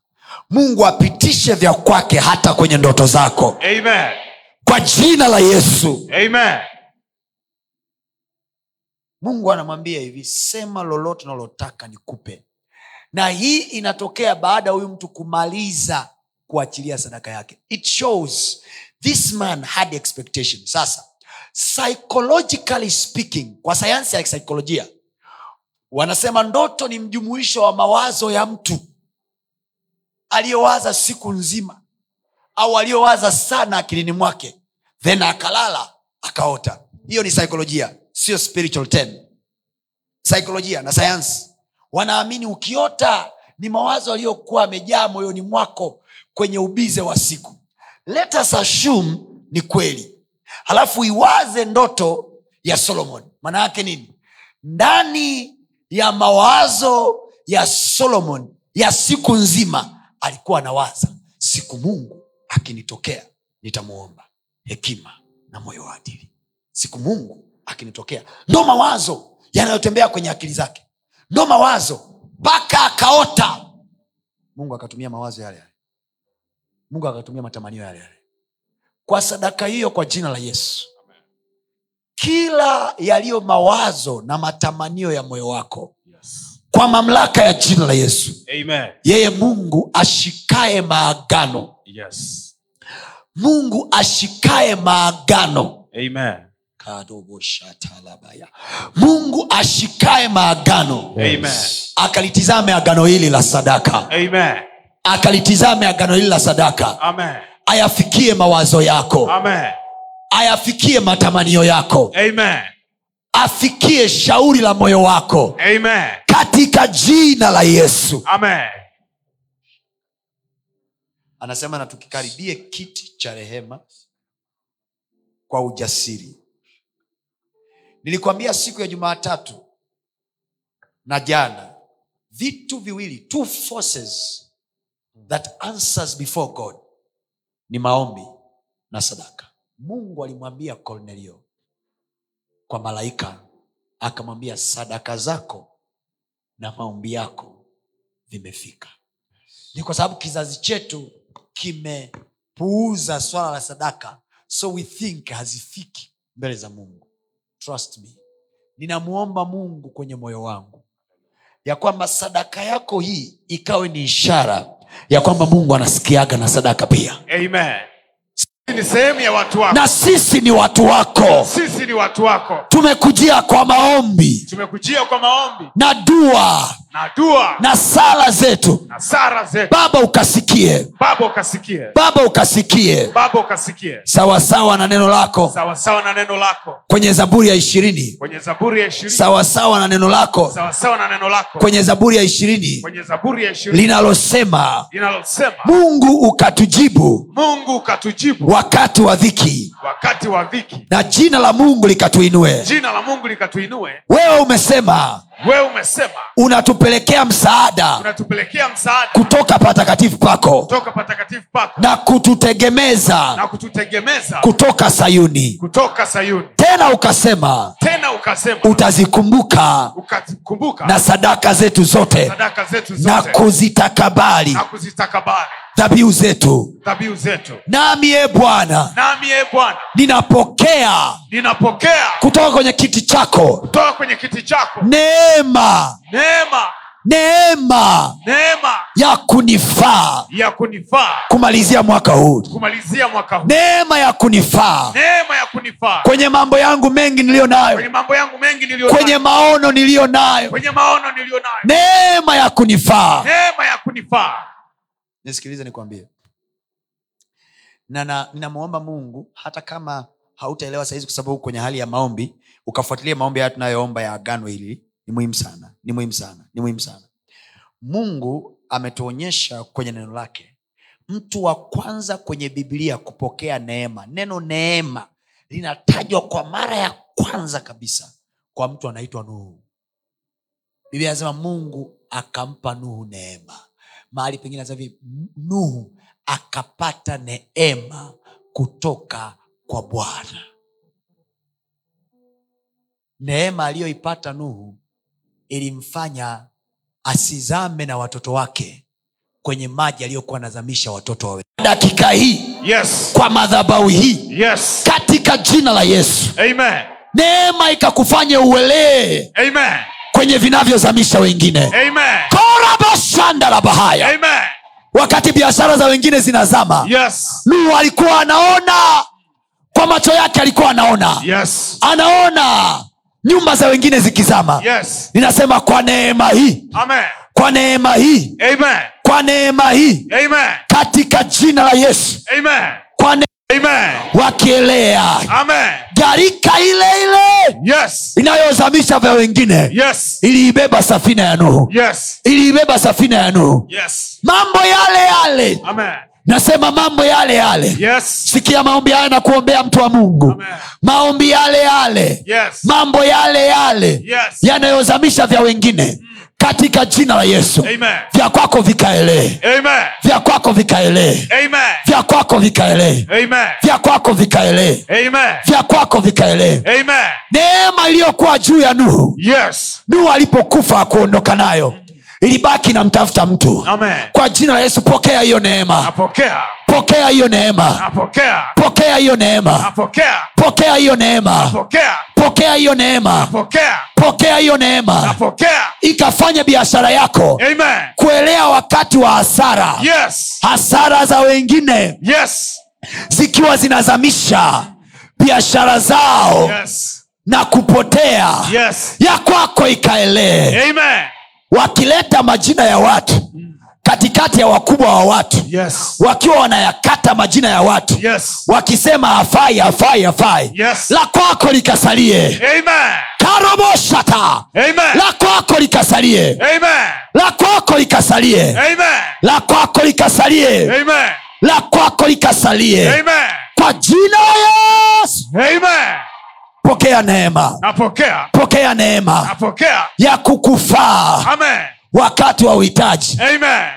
mungu apitishe vya kwake hata kwenye ndoto zako. Amen. kwa jina la yesu. Amen. mungu anamwambia hivi sema lolote unalotaka nikupe. Na hii inatokea baada ya huyu mtu kumaliza kuachilia sadaka yake. It shows this man had expectation sasa psychologically speaking kwa sayansi ya kisaikolojia wanasema ndoto ni mjumuisho wa mawazo ya mtu aliyowaza siku nzima au aliyowaza sana akilini mwake then akalala akaota. Hiyo ni saikolojia sio spiritual ten saikolojia na sayansi wanaamini ukiota ni mawazo aliyokuwa amejaa moyoni mwako kwenye ubize wa siku. Let us assume ni kweli. Halafu iwaze ndoto ya solomon. Maana yake nini? Ndani ya mawazo ya solomon ya siku nzima alikuwa anawaza siku mungu akinitokea nitamuomba hekima na moyo wa adili. Siku mungu akinitokea ndo mawazo yanayotembea kwenye akili zake. Ndo mawazo mpaka akaota. Mungu akatumia mawazo yale yale. Mungu akatumia matamanio yale yale. Kwa sadaka hiyo kwa jina la yesu. Kila yaliyo mawazo na matamanio ya moyo wako Yes. Kwa mamlaka ya jina la yesu Amen. yeye mungu ashikaye maagano Yes. mungu ashikaye maagano Amen. Mungu ashikaye maagano yes. akalitizame agano hili la sadaka Amen. akalitizame agano hili la sadaka Amen. ayafikie mawazo yako Amen. ayafikie matamanio yako Amen. Afikie shauri la moyo wako. Amen. katika jina la yesu. Amen. anasema na tukikaribie kiti cha rehema kwa ujasiri. Nilikwambia siku ya jumaatatu na jana vitu viwili two forces that answers before god. Ni maombi na sadaka. Mungu alimwambia kornelio kwa malaika akamwambia sadaka zako na maombi yako vimefika. Ni kwa sababu kizazi chetu kimepuuza swala la sadaka so we think hazifiki mbele za mungu. Trust me. Ninamwomba mungu kwenye moyo wangu ya kwamba sadaka yako hii ikawe ni ishara ya kwamba mungu anasikiaga na sadaka pia. Amen. Na sisi ni watu wako. Wako. tumekujia kwa maombi. Tumekujia kwa maombi. Na dua. Na dua. Na sala zetu. Na sala zetu. baba ukasikie. Baba ukasikie. baba ukasikie. Baba ukasikie. sawasawa na neno lako. Sawasawa na neno lako. Kwenye zaburi ya ishirini. Sawasawa na neno lako. Sawasawa na neno lako. Kwenye zaburi ya ishirini. Kwenye Zaburi ya ishirini. Linalosema linalosema mungu ukatujibu. Mungu ukatujibu wakati wa dhiki. Wakati wa dhiki, na jina la mungu likatuinue. Jina la Mungu likatuinue. wewe umesema Wewe umesema unatupelekea msaada unatupelekea msaada kutoka patakatifu pako kutoka patakatifu pako na kututegemeza na kututegemeza kutoka sayuni. kutoka Sayuni. tena ukasema Tena ukasema utazikumbuka na sadaka zetu zote sadaka zetu na kuzitakabali na kuzitakabali dhabihu zetu. dhabihu zetu. Nami e bwana nami e bwana ninapokea ninapokea kutoka kwenye kiti chako. kutoka kwenye kiti chako. Neema. Neema. Neema. Neema. Ya kunifaa. Ya kunifaa. Kumalizia mwaka huu. Kumalizia mwaka huu. Neema ya kunifaa. Neema ya kunifaa. Kwenye mambo yangu mengi niliyo kwenye mambo yangu mengi niliyo kwenye maono niliyo nayo. Kwenye maono niliyo nayo. Neema ya kunifaa. Neema ya kunifaa. Nisikilize nikwambie. Na na- ninamwomba mungu hata kama hautaelewa sahizi kwa sababu kwenye hali ya maombi ukafuatilia maombi haya tunayoomba ya agano hili ni muhimu sana ni muhimu sana ni muhimu sana. Mungu ametuonyesha kwenye neno lake mtu wa kwanza kwenye bibilia kupokea neema. Neno neema linatajwa kwa mara ya kwanza kabisa kwa mtu anaitwa nuhu. Biblia anasema mungu akampa nuhu neema. Mahali pengine anasema nuhu akapata neema kutoka kwa bwana. Neema aliyoipata nuhu ilimfanya asizame na watoto wake kwenye maji aliyokuwa anazamisha watoto wawe dakika hii yes. kwa madhabau hii yes. katika jina la yesu amen. neema ikakufanya uelee amen. kwenye vinavyozamisha wengine. Amen. Korabashanda la bahaya. Amen. Wakati biashara za wengine zinazama yes. Nuhu alikuwa anaona kwa macho yake alikuwa anaona. Yes. Anaona. Nyumba za wengine zikizama. Yes. Ninasema kwa neema hii. Amen. Kwa neema hii. Amen. Kwa neema hii. Amen. Katika jina la yesu. Amen. Kwa ne- wakielea. Garika ile ile. Yes. Inayozamisha vya wengine. Yes. Iliibeba safina ya nuhu. Yes. Iliibeba safina ya nuhu. Yes. Mambo yale yale. Amen nasema mambo yale yale. Yes. Sikia maombi haya na kuombea mtu wa mungu. Amen. maombi yale yale. Yes. Mambo yale yale Yes. yanayozamisha vya wengine katika jina la yesu. Amen. Vya kwako vikaelee amen. Vya kwako vikaelee amen. Vya kwako vikaelee vya kwako vikaelee vya kwako vikaelee neema iliyokuwa juu ya nuhu. Yes. Nuhu alipokufa akuondoka nayo ilibaki namtafuta mtu. Amen. Kwa jina la yesu pokea hiyo neema. Apokea pokea hiyo neema. Pokea hiyo neema. Pokea hiyo neema. Pokea hiyo neema. Pokea hiyo neema. Ikafanya biashara yako amen. kuelea wakati wa hasara. Yes. Hasara za wengine yes. zikiwa zinazamisha biashara zao yes. na kupotea. Yes. Ya kwako ikaelee. Amen wakileta majina ya watu katikati ya wakubwa wa watu yes. wakiwa wanayakata majina ya watu yes. wakisema hafai hafai hafai. Yes. la kwako likasalie. Amen. Karoboshata la kwako likasalie. Amen. La kwako likasalie. Amen. La kwako likasalie. Amen. La kwako likasalie. Amen. Kwa jina la yesu. Amen pokea neema. Napokea. Pokea neema. Napokea. Ya kukufaa. Amen. Wakati wa uhitaji.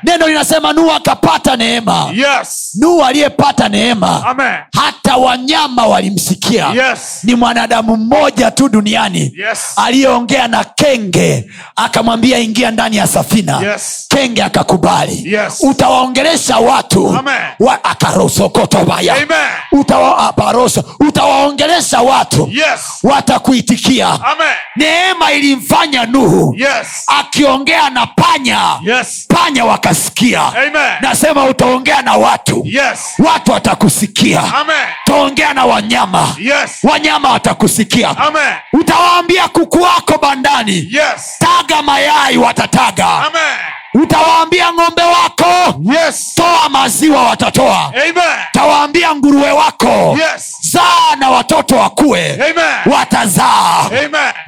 Neno linasema nuhu akapata neema. Yes. Nuhu aliyepata neema amen. hata wanyama walimsikia. Yes. Ni mwanadamu mmoja tu duniani yes. aliyeongea na kenge akamwambia ingia ndani ya safina. Yes. Kenge akakubali. Yes. utawaongelesha watu wa, akarosokotobaya Amen. Utawaongelesha watu yes. watakuitikia. Amen. Neema ilimfanya nuhu yes. akiongea na panya. Yes. Panya wakasikia. Amen. Nasema utaongea na watu. Yes. Watu watakusikia. Utaongea na wanyama. Yes. Wanyama watakusikia. Utawaambia kuku wako bandani. Yes. Taga mayai watataga. Amen utawaambia ng'ombe wako yes. toa maziwa watatoa. Tawaambia nguruwe wako yes. zaa na watoto wakue. Watazaa.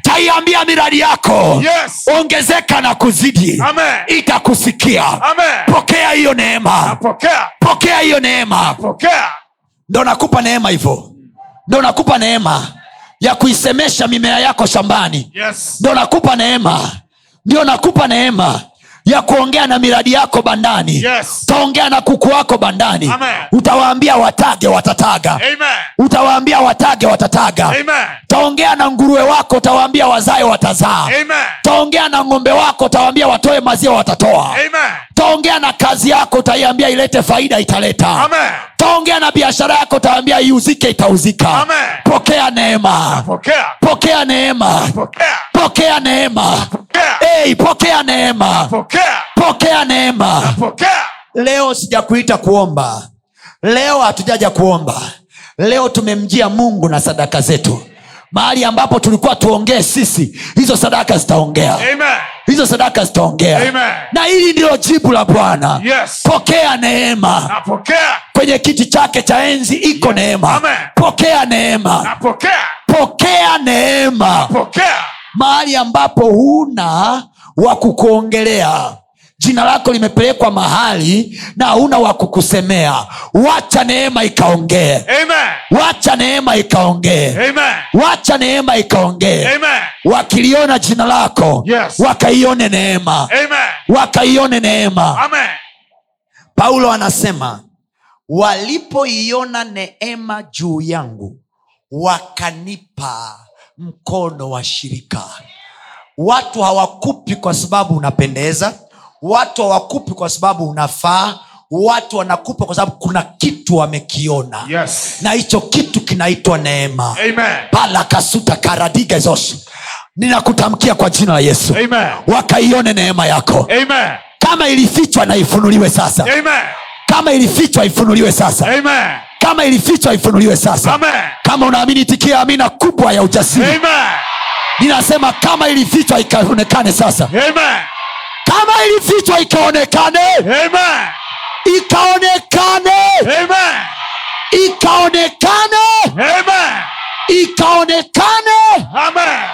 Taiambia miradi yako yes. ongezeka na kuzidi. Amen. Itakusikia. Amen. Pokea hiyo neema. Pokea hiyo neema. Ndo nakupa neema hivyo. Ndo nakupa neema ya kuisemesha mimea yako shambani. Yes. Ndo nakupa neema. Ndio nakupa neema ya kuongea na miradi yako bandani Yes. utaongea na kuku wako bandani Amen. utawaambia watage watataga Amen. utawaambia watage watataga Amen. utaongea na nguruwe wako utawaambia wazae watazaa taongea utaongea na ng'ombe wako utawaambia watoe maziwa watatoa taongea utaongea na kazi yako utaiambia ilete faida italeta Amen. Utaongea na biashara yako utaambia iuzike itauzika. Amen. pokea neema. Pokea. pokea neema. Pokea. neema. Pokea. hey, pokea neema. Pokea. Neema. Leo sijakuita kuomba. Leo hatujaja kuomba. Leo tumemjia mungu na sadaka zetu mahali ambapo tulikuwa tuongee sisi hizo sadaka zitaongea Amen. hizo sadaka zitaongea Amen. na hili ndilo jibu la bwana Yes. pokea neema Napokea. kwenye kiti chake cha enzi iko neema Amen. pokea neema Napokea. pokea neema Napokea. mahali ambapo huna wa kukuongelea jina lako limepelekwa mahali na hauna wa kukusemea. Wacha neema ikaongee. Amen. wacha neema ikaongee. Wacha neema ikaongee. Wakiliona jina lako Yes. wakaione neema. Wakaione neema. Amen. paulo anasema walipoiona neema juu yangu wakanipa mkono wa shirika. Watu hawakupi kwa sababu unapendeza watu hawakupi kwa sababu unafaa watu wanakupa kwa sababu kuna kitu wamekiona Yes. na hicho kitu kinaitwa neema pala kasuta karadigezos ninakutamkia kwa jina la yesu Amen. wakaione neema yako Amen. kama ilifichwa na ifunuliwe sasa Amen. kama ilifichwa ifunuliwe sasa Amen. kama ilifichwa ifunuliwe sasa Amen. kama unaamini tikia amina kubwa ya ujasiri Amen. ninasema kama ilifichwa ikaonekane sasa Amen. Kama ilifichwa ikaonekane Amen. ikaonekane Amen. ikaonekane Amen. ikaonekane Amen.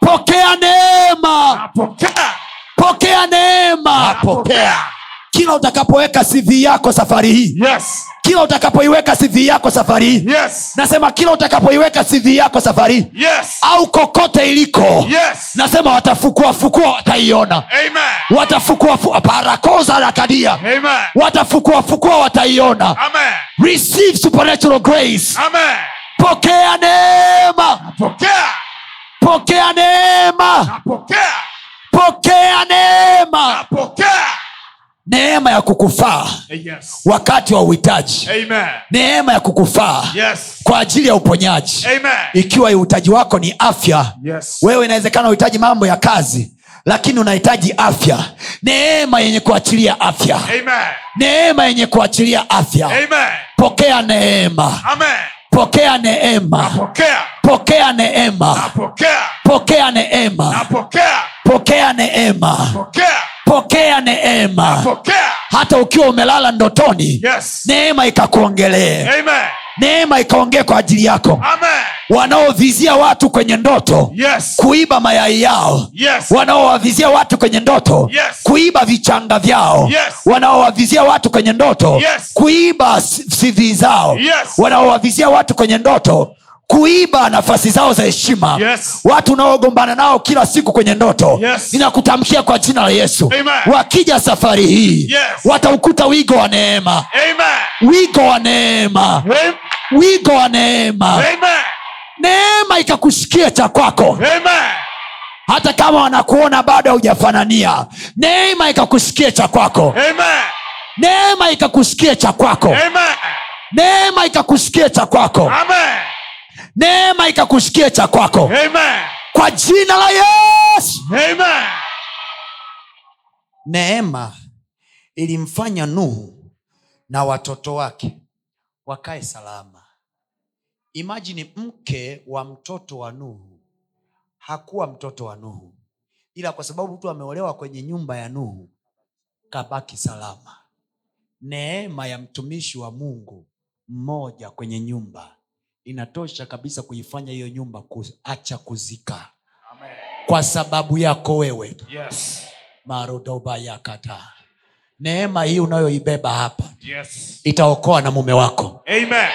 pokea neema Napokea. pokea neema Napokea. kila utakapoweka cv yako safari hii Yes. Kila utakapoiweka cv yako safari hii Yes. nasema kila utakapoiweka cv yako safari hii Yes. au kokote iliko Yes. nasema watafukuafukua wataiona Amen. watafukua parakoza la kadia Amen. watafukua fukua wataiona receive supernatural grace Amen. pokea neema pokea, pokea neema pokea, pokea neema Napokea. Neema ya kukufaa Yes. wakati wa uhitaji neema ya kukufaa Yes. kwa ajili ya uponyaji Amen. ikiwa uhitaji wako ni afya Yes. wewe inawezekana uhitaji mambo ya kazi lakini unahitaji afya neema yenye kuachilia afya Amen. neema yenye kuachilia afya Amen. pokea neema Amen. pokea neema Napokea. pokea neema Napokea. pokea neema Napokea. pokea neema Pokea. Pokea neema Pokea. hata ukiwa umelala ndotoni Yes. neema ikakuongelee neema ikaongee kwa ajili yako Amen. wanaovizia watu kwenye ndoto Yes. kuiba mayai yao Yes. wanaowavizia watu kwenye ndoto Yes. kuiba vichanga vyao Yes. wanaowavizia watu kwenye ndoto Yes. kuiba sivii zao Yes. wanaowavizia watu kwenye ndoto kuiba nafasi zao za heshima Yes. watu unaogombana nao kila siku kwenye ndoto Yes. ninakutamkia kwa jina la yesu Amen. wakija safari hii Yes. wataukuta wigo wa neema wigo wa neema wigo wa neema Amen. neema ikakushikia cha kwako Amen. hata kama wanakuona bado haujafanania neema ikakushikia cha kwako neema ikakushikia cha kwako Amen. neema ikakushikia cha kwako Amen. Neema ikakushikia cha kwako. Amen. kwa jina la yesu. Amen. neema ilimfanya nuhu na watoto wake wakae salama. Imajini mke wa mtoto wa nuhu. Hakuwa mtoto wa nuhu. Ila kwa sababu mtu ameolewa kwenye nyumba ya nuhu kabaki salama. Neema ya mtumishi wa mungu mmoja kwenye nyumba inatosha kabisa kuifanya hiyo nyumba kuacha kuzika kwa sababu yako wewe Yes. marodobayakata neema hii unayoibeba hapa Yes. itaokoa na mume wako Amen.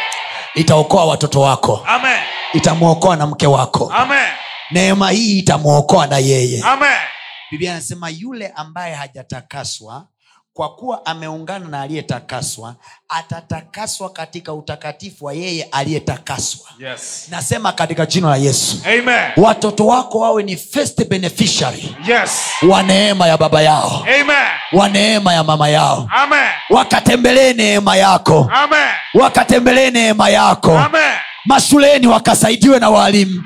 itaokoa watoto wako Amen. itamwokoa na mke wako Amen. neema hii itamwokoa na yeye Amen. biblia anasema yule ambaye hajatakaswa kwa kuwa ameungana na aliyetakaswa atatakaswa katika utakatifu wa yeye aliyetakaswa Yes. nasema katika jina la yesu Amen. watoto wako wawe ni first beneficiary Yes. wa neema ya baba yao Amen. wa neema ya mama yao wakatembelee neema yako wakatembelee neema yako Amen. mashuleni wakasaidiwe na waalimu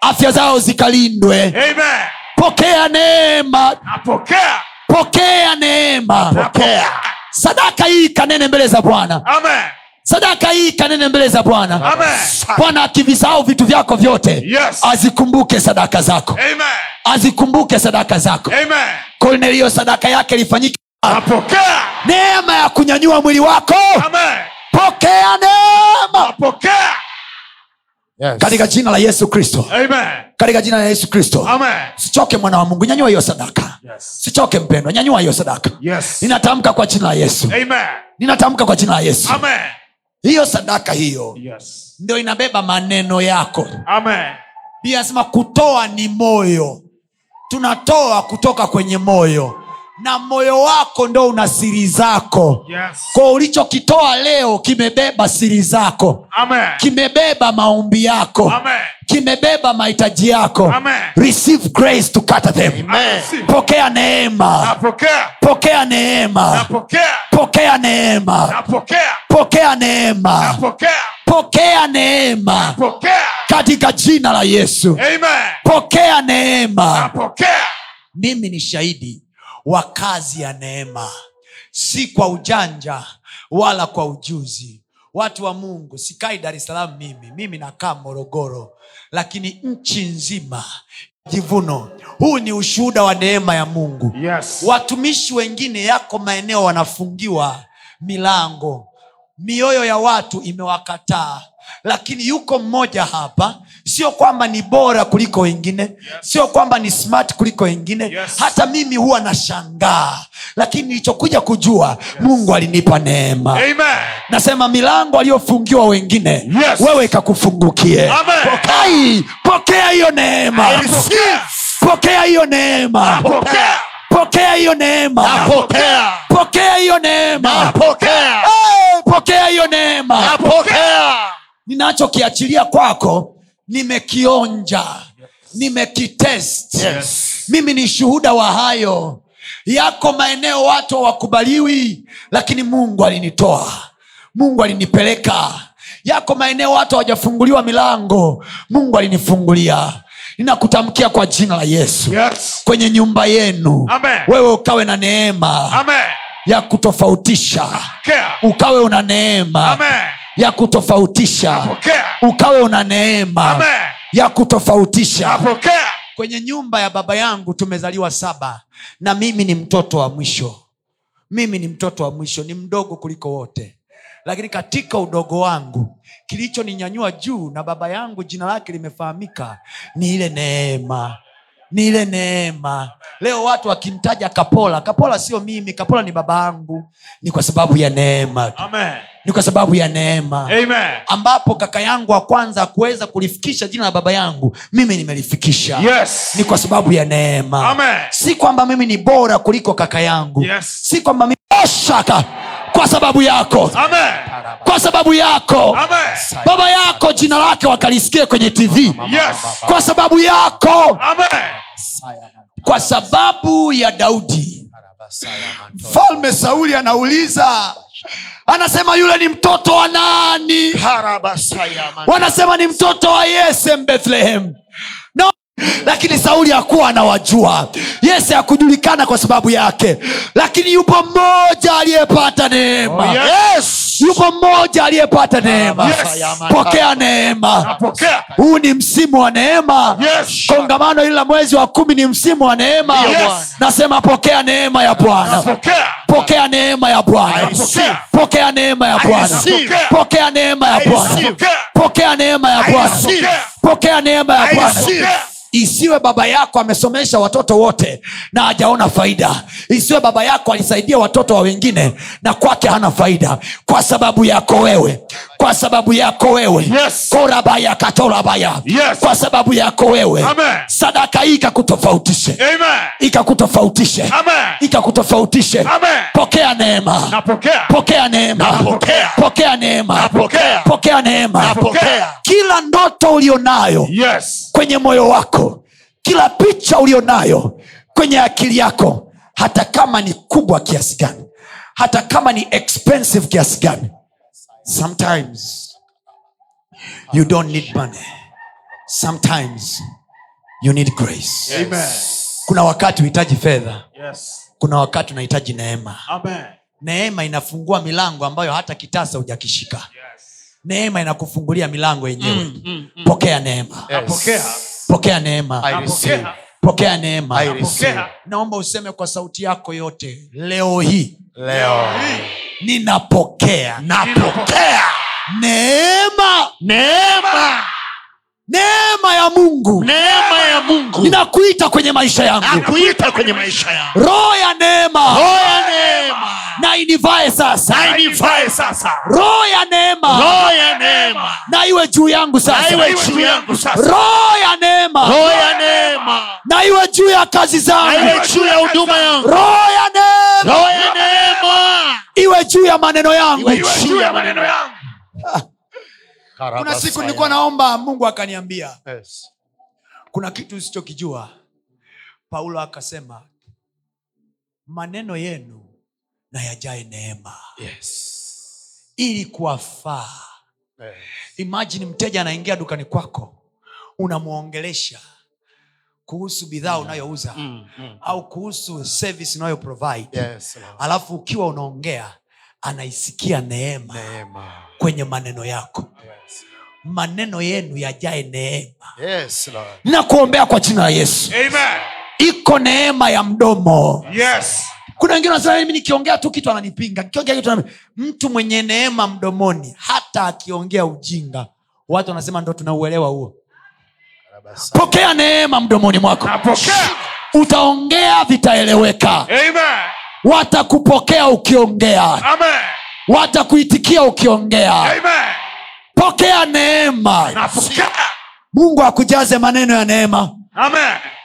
afya zao zikalindwe Amen. pokea neema Napokea. Pokea neema pokea. sadaka hii kanene mbele za bwana sadaka hii kanene mbele za bwana Amen. bwana akivisahau vitu vyako vyote Yes. azikumbuke sadaka zako Amen. azikumbuke sadaka zako Amen. kornelio sadaka yake ilifanyika neema ya kunyanyua mwili wako Amen. pokea neema Napokea. Yes. katika jina la yesu kristo katika jina la yesu kristo sichoke mwana wa mungu nyanyua hiyo sadaka Yes. sichoke mpendwa nyanyua hiyo sadaka Yes. ninatamka kwa jina la yesu Amen. ninatamka kwa jina la yesu Amen. hiyo sadaka hiyo Yes. ndio inabeba maneno yako Amen. pia anasema kutoa ni moyo tunatoa kutoka kwenye moyo na moyo wako ndo una siri zako Yes. kwa ulichokitoa leo kimebeba siri zako Amen. kimebeba maombi yako Amen. kimebeba mahitaji yako Amen. receive grace to cut them Amen. pokea neema Napokea. pokea neema Napokea. pokea neema Napokea. pokea neema Napokea. pokea neema Napokea. katika jina la yesu Amen. pokea neema Napokea. mimi ni shahidi wa kazi ya neema. Si kwa ujanja wala kwa ujuzi. Watu wa mungu sikai dar es salaam mimi. Mimi nakaa morogoro. Lakini nchi nzima jivuno. Huu ni ushuhuda wa neema ya mungu. Yes. watumishi wengine yako maeneo wanafungiwa milango. Mioyo ya watu imewakataa. Lakini yuko mmoja hapa sio kwamba ni bora kuliko wengine. Yes. sio kwamba ni smart kuliko wengine. Yes. hata mimi huwa nashangaa. Lakini nilichokuja kujua yes. mungu alinipa neema. Amen. nasema milango aliyofungiwa wengine Yes. wewe ikakufungukie. Pokai pokea hiyo neema. Pokea hiyo neema. Pokea hiyo neema. Pokea hiyo neema. Pokea hiyo neema. Ninachokiachilia kwako nimekionja. Nimekitest. Yes. mimi ni shuhuda wa hayo. Yako maeneo watu hawakubaliwi lakini mungu alinitoa. Mungu alinipeleka. Yako maeneo watu hawajafunguliwa milango mungu alinifungulia. Ninakutamkia kwa jina la yesu. Yes. kwenye nyumba yenu. Amen. wewe ukawe na neema. Amen. Ya kutofautisha. Ukawe una neema. Amen. ya kutofautisha. Ukawe una neema. Amen. ya kutofautisha. Kwenye nyumba ya baba yangu tumezaliwa saba na mimi ni mtoto wa mwisho. Mimi ni mtoto wa mwisho ni mdogo kuliko wote. Lakini katika udogo wangu kilichoninyanyua juu na baba yangu jina lake limefahamika ni ile neema ni ile neema leo watu wakimtaja kapola kapola sio mimi kapola ni baba yangu ni kwa sababu ya neema tu. Amen. ni kwa sababu ya neema Amen. ambapo kaka yangu wa kwanza kuweza kulifikisha jina la baba yangu mimi nimelifikisha Yes. ni kwa sababu ya neema Amen. si kwamba mimi ni bora kuliko kaka yangu Yes. si kwamba mimi shaka kwa sababu yako Amen. kwa sababu yako Amen. baba yako jina lake wakalisikia kwenye tv Yes. kwa sababu yako Amen. kwa sababu ya daudi mfalme sauli anauliza anasema yule ni mtoto wa nani wanasema ni mtoto wa yese bethlehem no. Lakini sauli hakuwa anawajua. Yese hakujulikana kwa sababu yake. Lakini yupo mmoja aliyepata neema. Oh, yes. yupo mmoja aliyepata neema. Yes. pokea neema. Huu ni msimu wa neema. Yes. kongamano hili la mwezi wa kumi ni msimu wa neema. Yes. Nasema pokea neema ya bwana. Pokea neema ya bwana. Pokea neema ya bwana. pokea neema ya bwana. pokea neema ya bwana. pokea neema ya bwana. Isiwe baba yako amesomesha watoto wote na hajaona faida isiwe baba yako alisaidia watoto wa wengine na kwake hana faida kwa sababu yako wewe kwa sababu yako wewe Yes. korabaya katorabaya Yes. kwa sababu yako wewe Amen. sadaka hii ikakutofautishe Amen. ikakutofautishe ikakutofautishe pokea neema Napokea. pokea neema Napokea. pokea neema Napokea. pokea neema kila ndoto ulionayo Yes. kwenye moyo wako kila picha ulionayo kwenye akili yako hata kama ni kubwa kiasi gani hata kama ni expensive kiasi gani sometimes you don't need money sometimes you need grace yes. kuna wakati uhitaji fedha Yes. kuna wakati unahitaji neema Amen. neema inafungua milango ambayo hata kitasa hujakishika Yes. neema inakufungulia milango yenyewe pokea neema Napokea. Pokea neema. Pokea. Neema. Naomba useme kwa sauti yako yote leo hii. Leo. ninapokea. Napokea. neema Neema. neema ya mungu Neema ya Mungu. ninakuita kwenye maisha yangu Nakuita kwenye maisha yangu. roho ya neema Roho ya neema. na inivae sasa Na inivae sasa. roho ya neema Roho ya neema. na iwe juu yangu Na sasa iwe juu yangu sasa. roho ya neema Roho ya neema. na iwe juu ya kazi Na zangu iwe juu ya huduma yangu. roho ya neema Roho ya neema. iwe juu ya maneno yangu Iwe juu ya maneno yangu. Kuna siku nilikuwa naomba mungu akaniambia Yes. kuna kitu usichokijua paulo akasema maneno yenu na yajae neema Yes. ili kuwafaa Yes. imajini mteja anaingia dukani kwako unamwongelesha kuhusu bidhaa unayouza Mm, mm. au kuhusu service unayo provide Yes, alafu ukiwa unaongea anaisikia neema Neema. kwenye maneno yako Yes. maneno yenu yajae neema Yes, Lord. ninakuombea kwa jina la yesu Amen. iko neema ya mdomo Yes. kuna wengine wanasema mimi nikiongea tu kitu ananipinga nikiongea kitu anani... mtu mwenye neema mdomoni hata akiongea ujinga watu wanasema ndo tunauelewa huo pokea neema mdomoni mwako utaongea vitaeleweka Amen. Watakupokea ukiongea watakuitikia ukiongea Amen. pokea neema Napokea. mungu akujaze maneno ya neema Amen.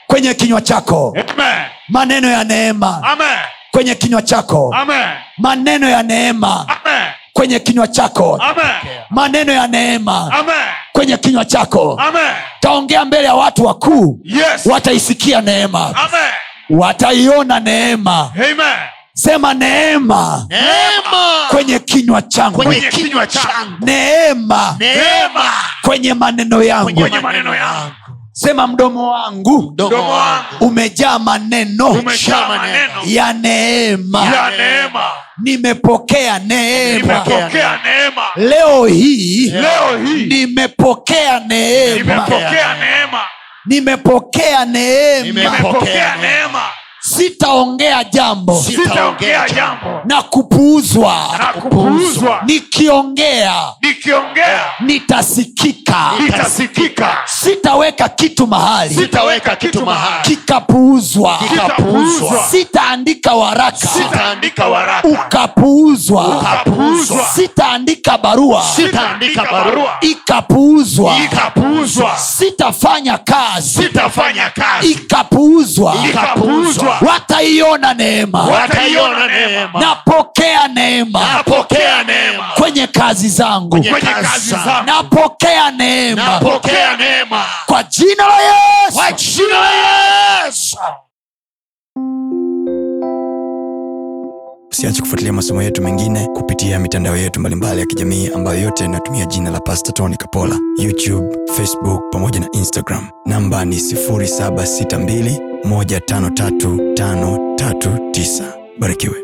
kwenye kinywa chako Amen. maneno ya neema Amen. kwenye kinywa chako Amen. maneno ya neema Amen. kwenye kinywa chako Amen. maneno ya neema Amen. kwenye kinywa chako Amen. taongea mbele ya watu wakuu Yes. wataisikia neema Amen. Wataiona neema Amen. sema neema Neema. kwenye kinywa changu Kwenye kinywa changu. neema Neema. kwenye maneno yangu Kwenye maneno yangu. sema mdomo wangu Mdomo wangu umejaa maneno umejaa maneno ya neema ya neema. nimepokea neema Nimepokea neema. leo hii Leo hii nimepokea neema nimepokea neema. Nimepokea neema Nimepokea neema. Sitaongea jambo. Sitaongea jambo. Na kupuuzwa. Nikiongea. Nikiongea. Nitasikika. Nitasikika. sitaweka kitu mahali. Sitaweka kitu mahali. kikapuuzwa. Kikapuuzwa. sitaandika waraka. Sitaandika waraka. Ukapuuzwa. Ukapuuzwa. sitaandika barua. Sitaandika barua. Ikapuuzwa. Ikapuuzwa. sitafanya kazi. Sitafanya kazi. Ikapuuzwa. Ikapuuzwa. Wataiona neema. Wataiona neema. napokea neema. Kwenye kazi zangu. Kwenye kazi napokea neema. Kwa jina la yesu. Kwa jina la Yesu. usiache kufuatilia masomo yetu mengine kupitia mitandao yetu mbalimbali ya kijamii ambayo yote inatumia jina la pasta tony kapola. Youtube facebook pamoja na instagram. Namba ni 762153539 barikiwe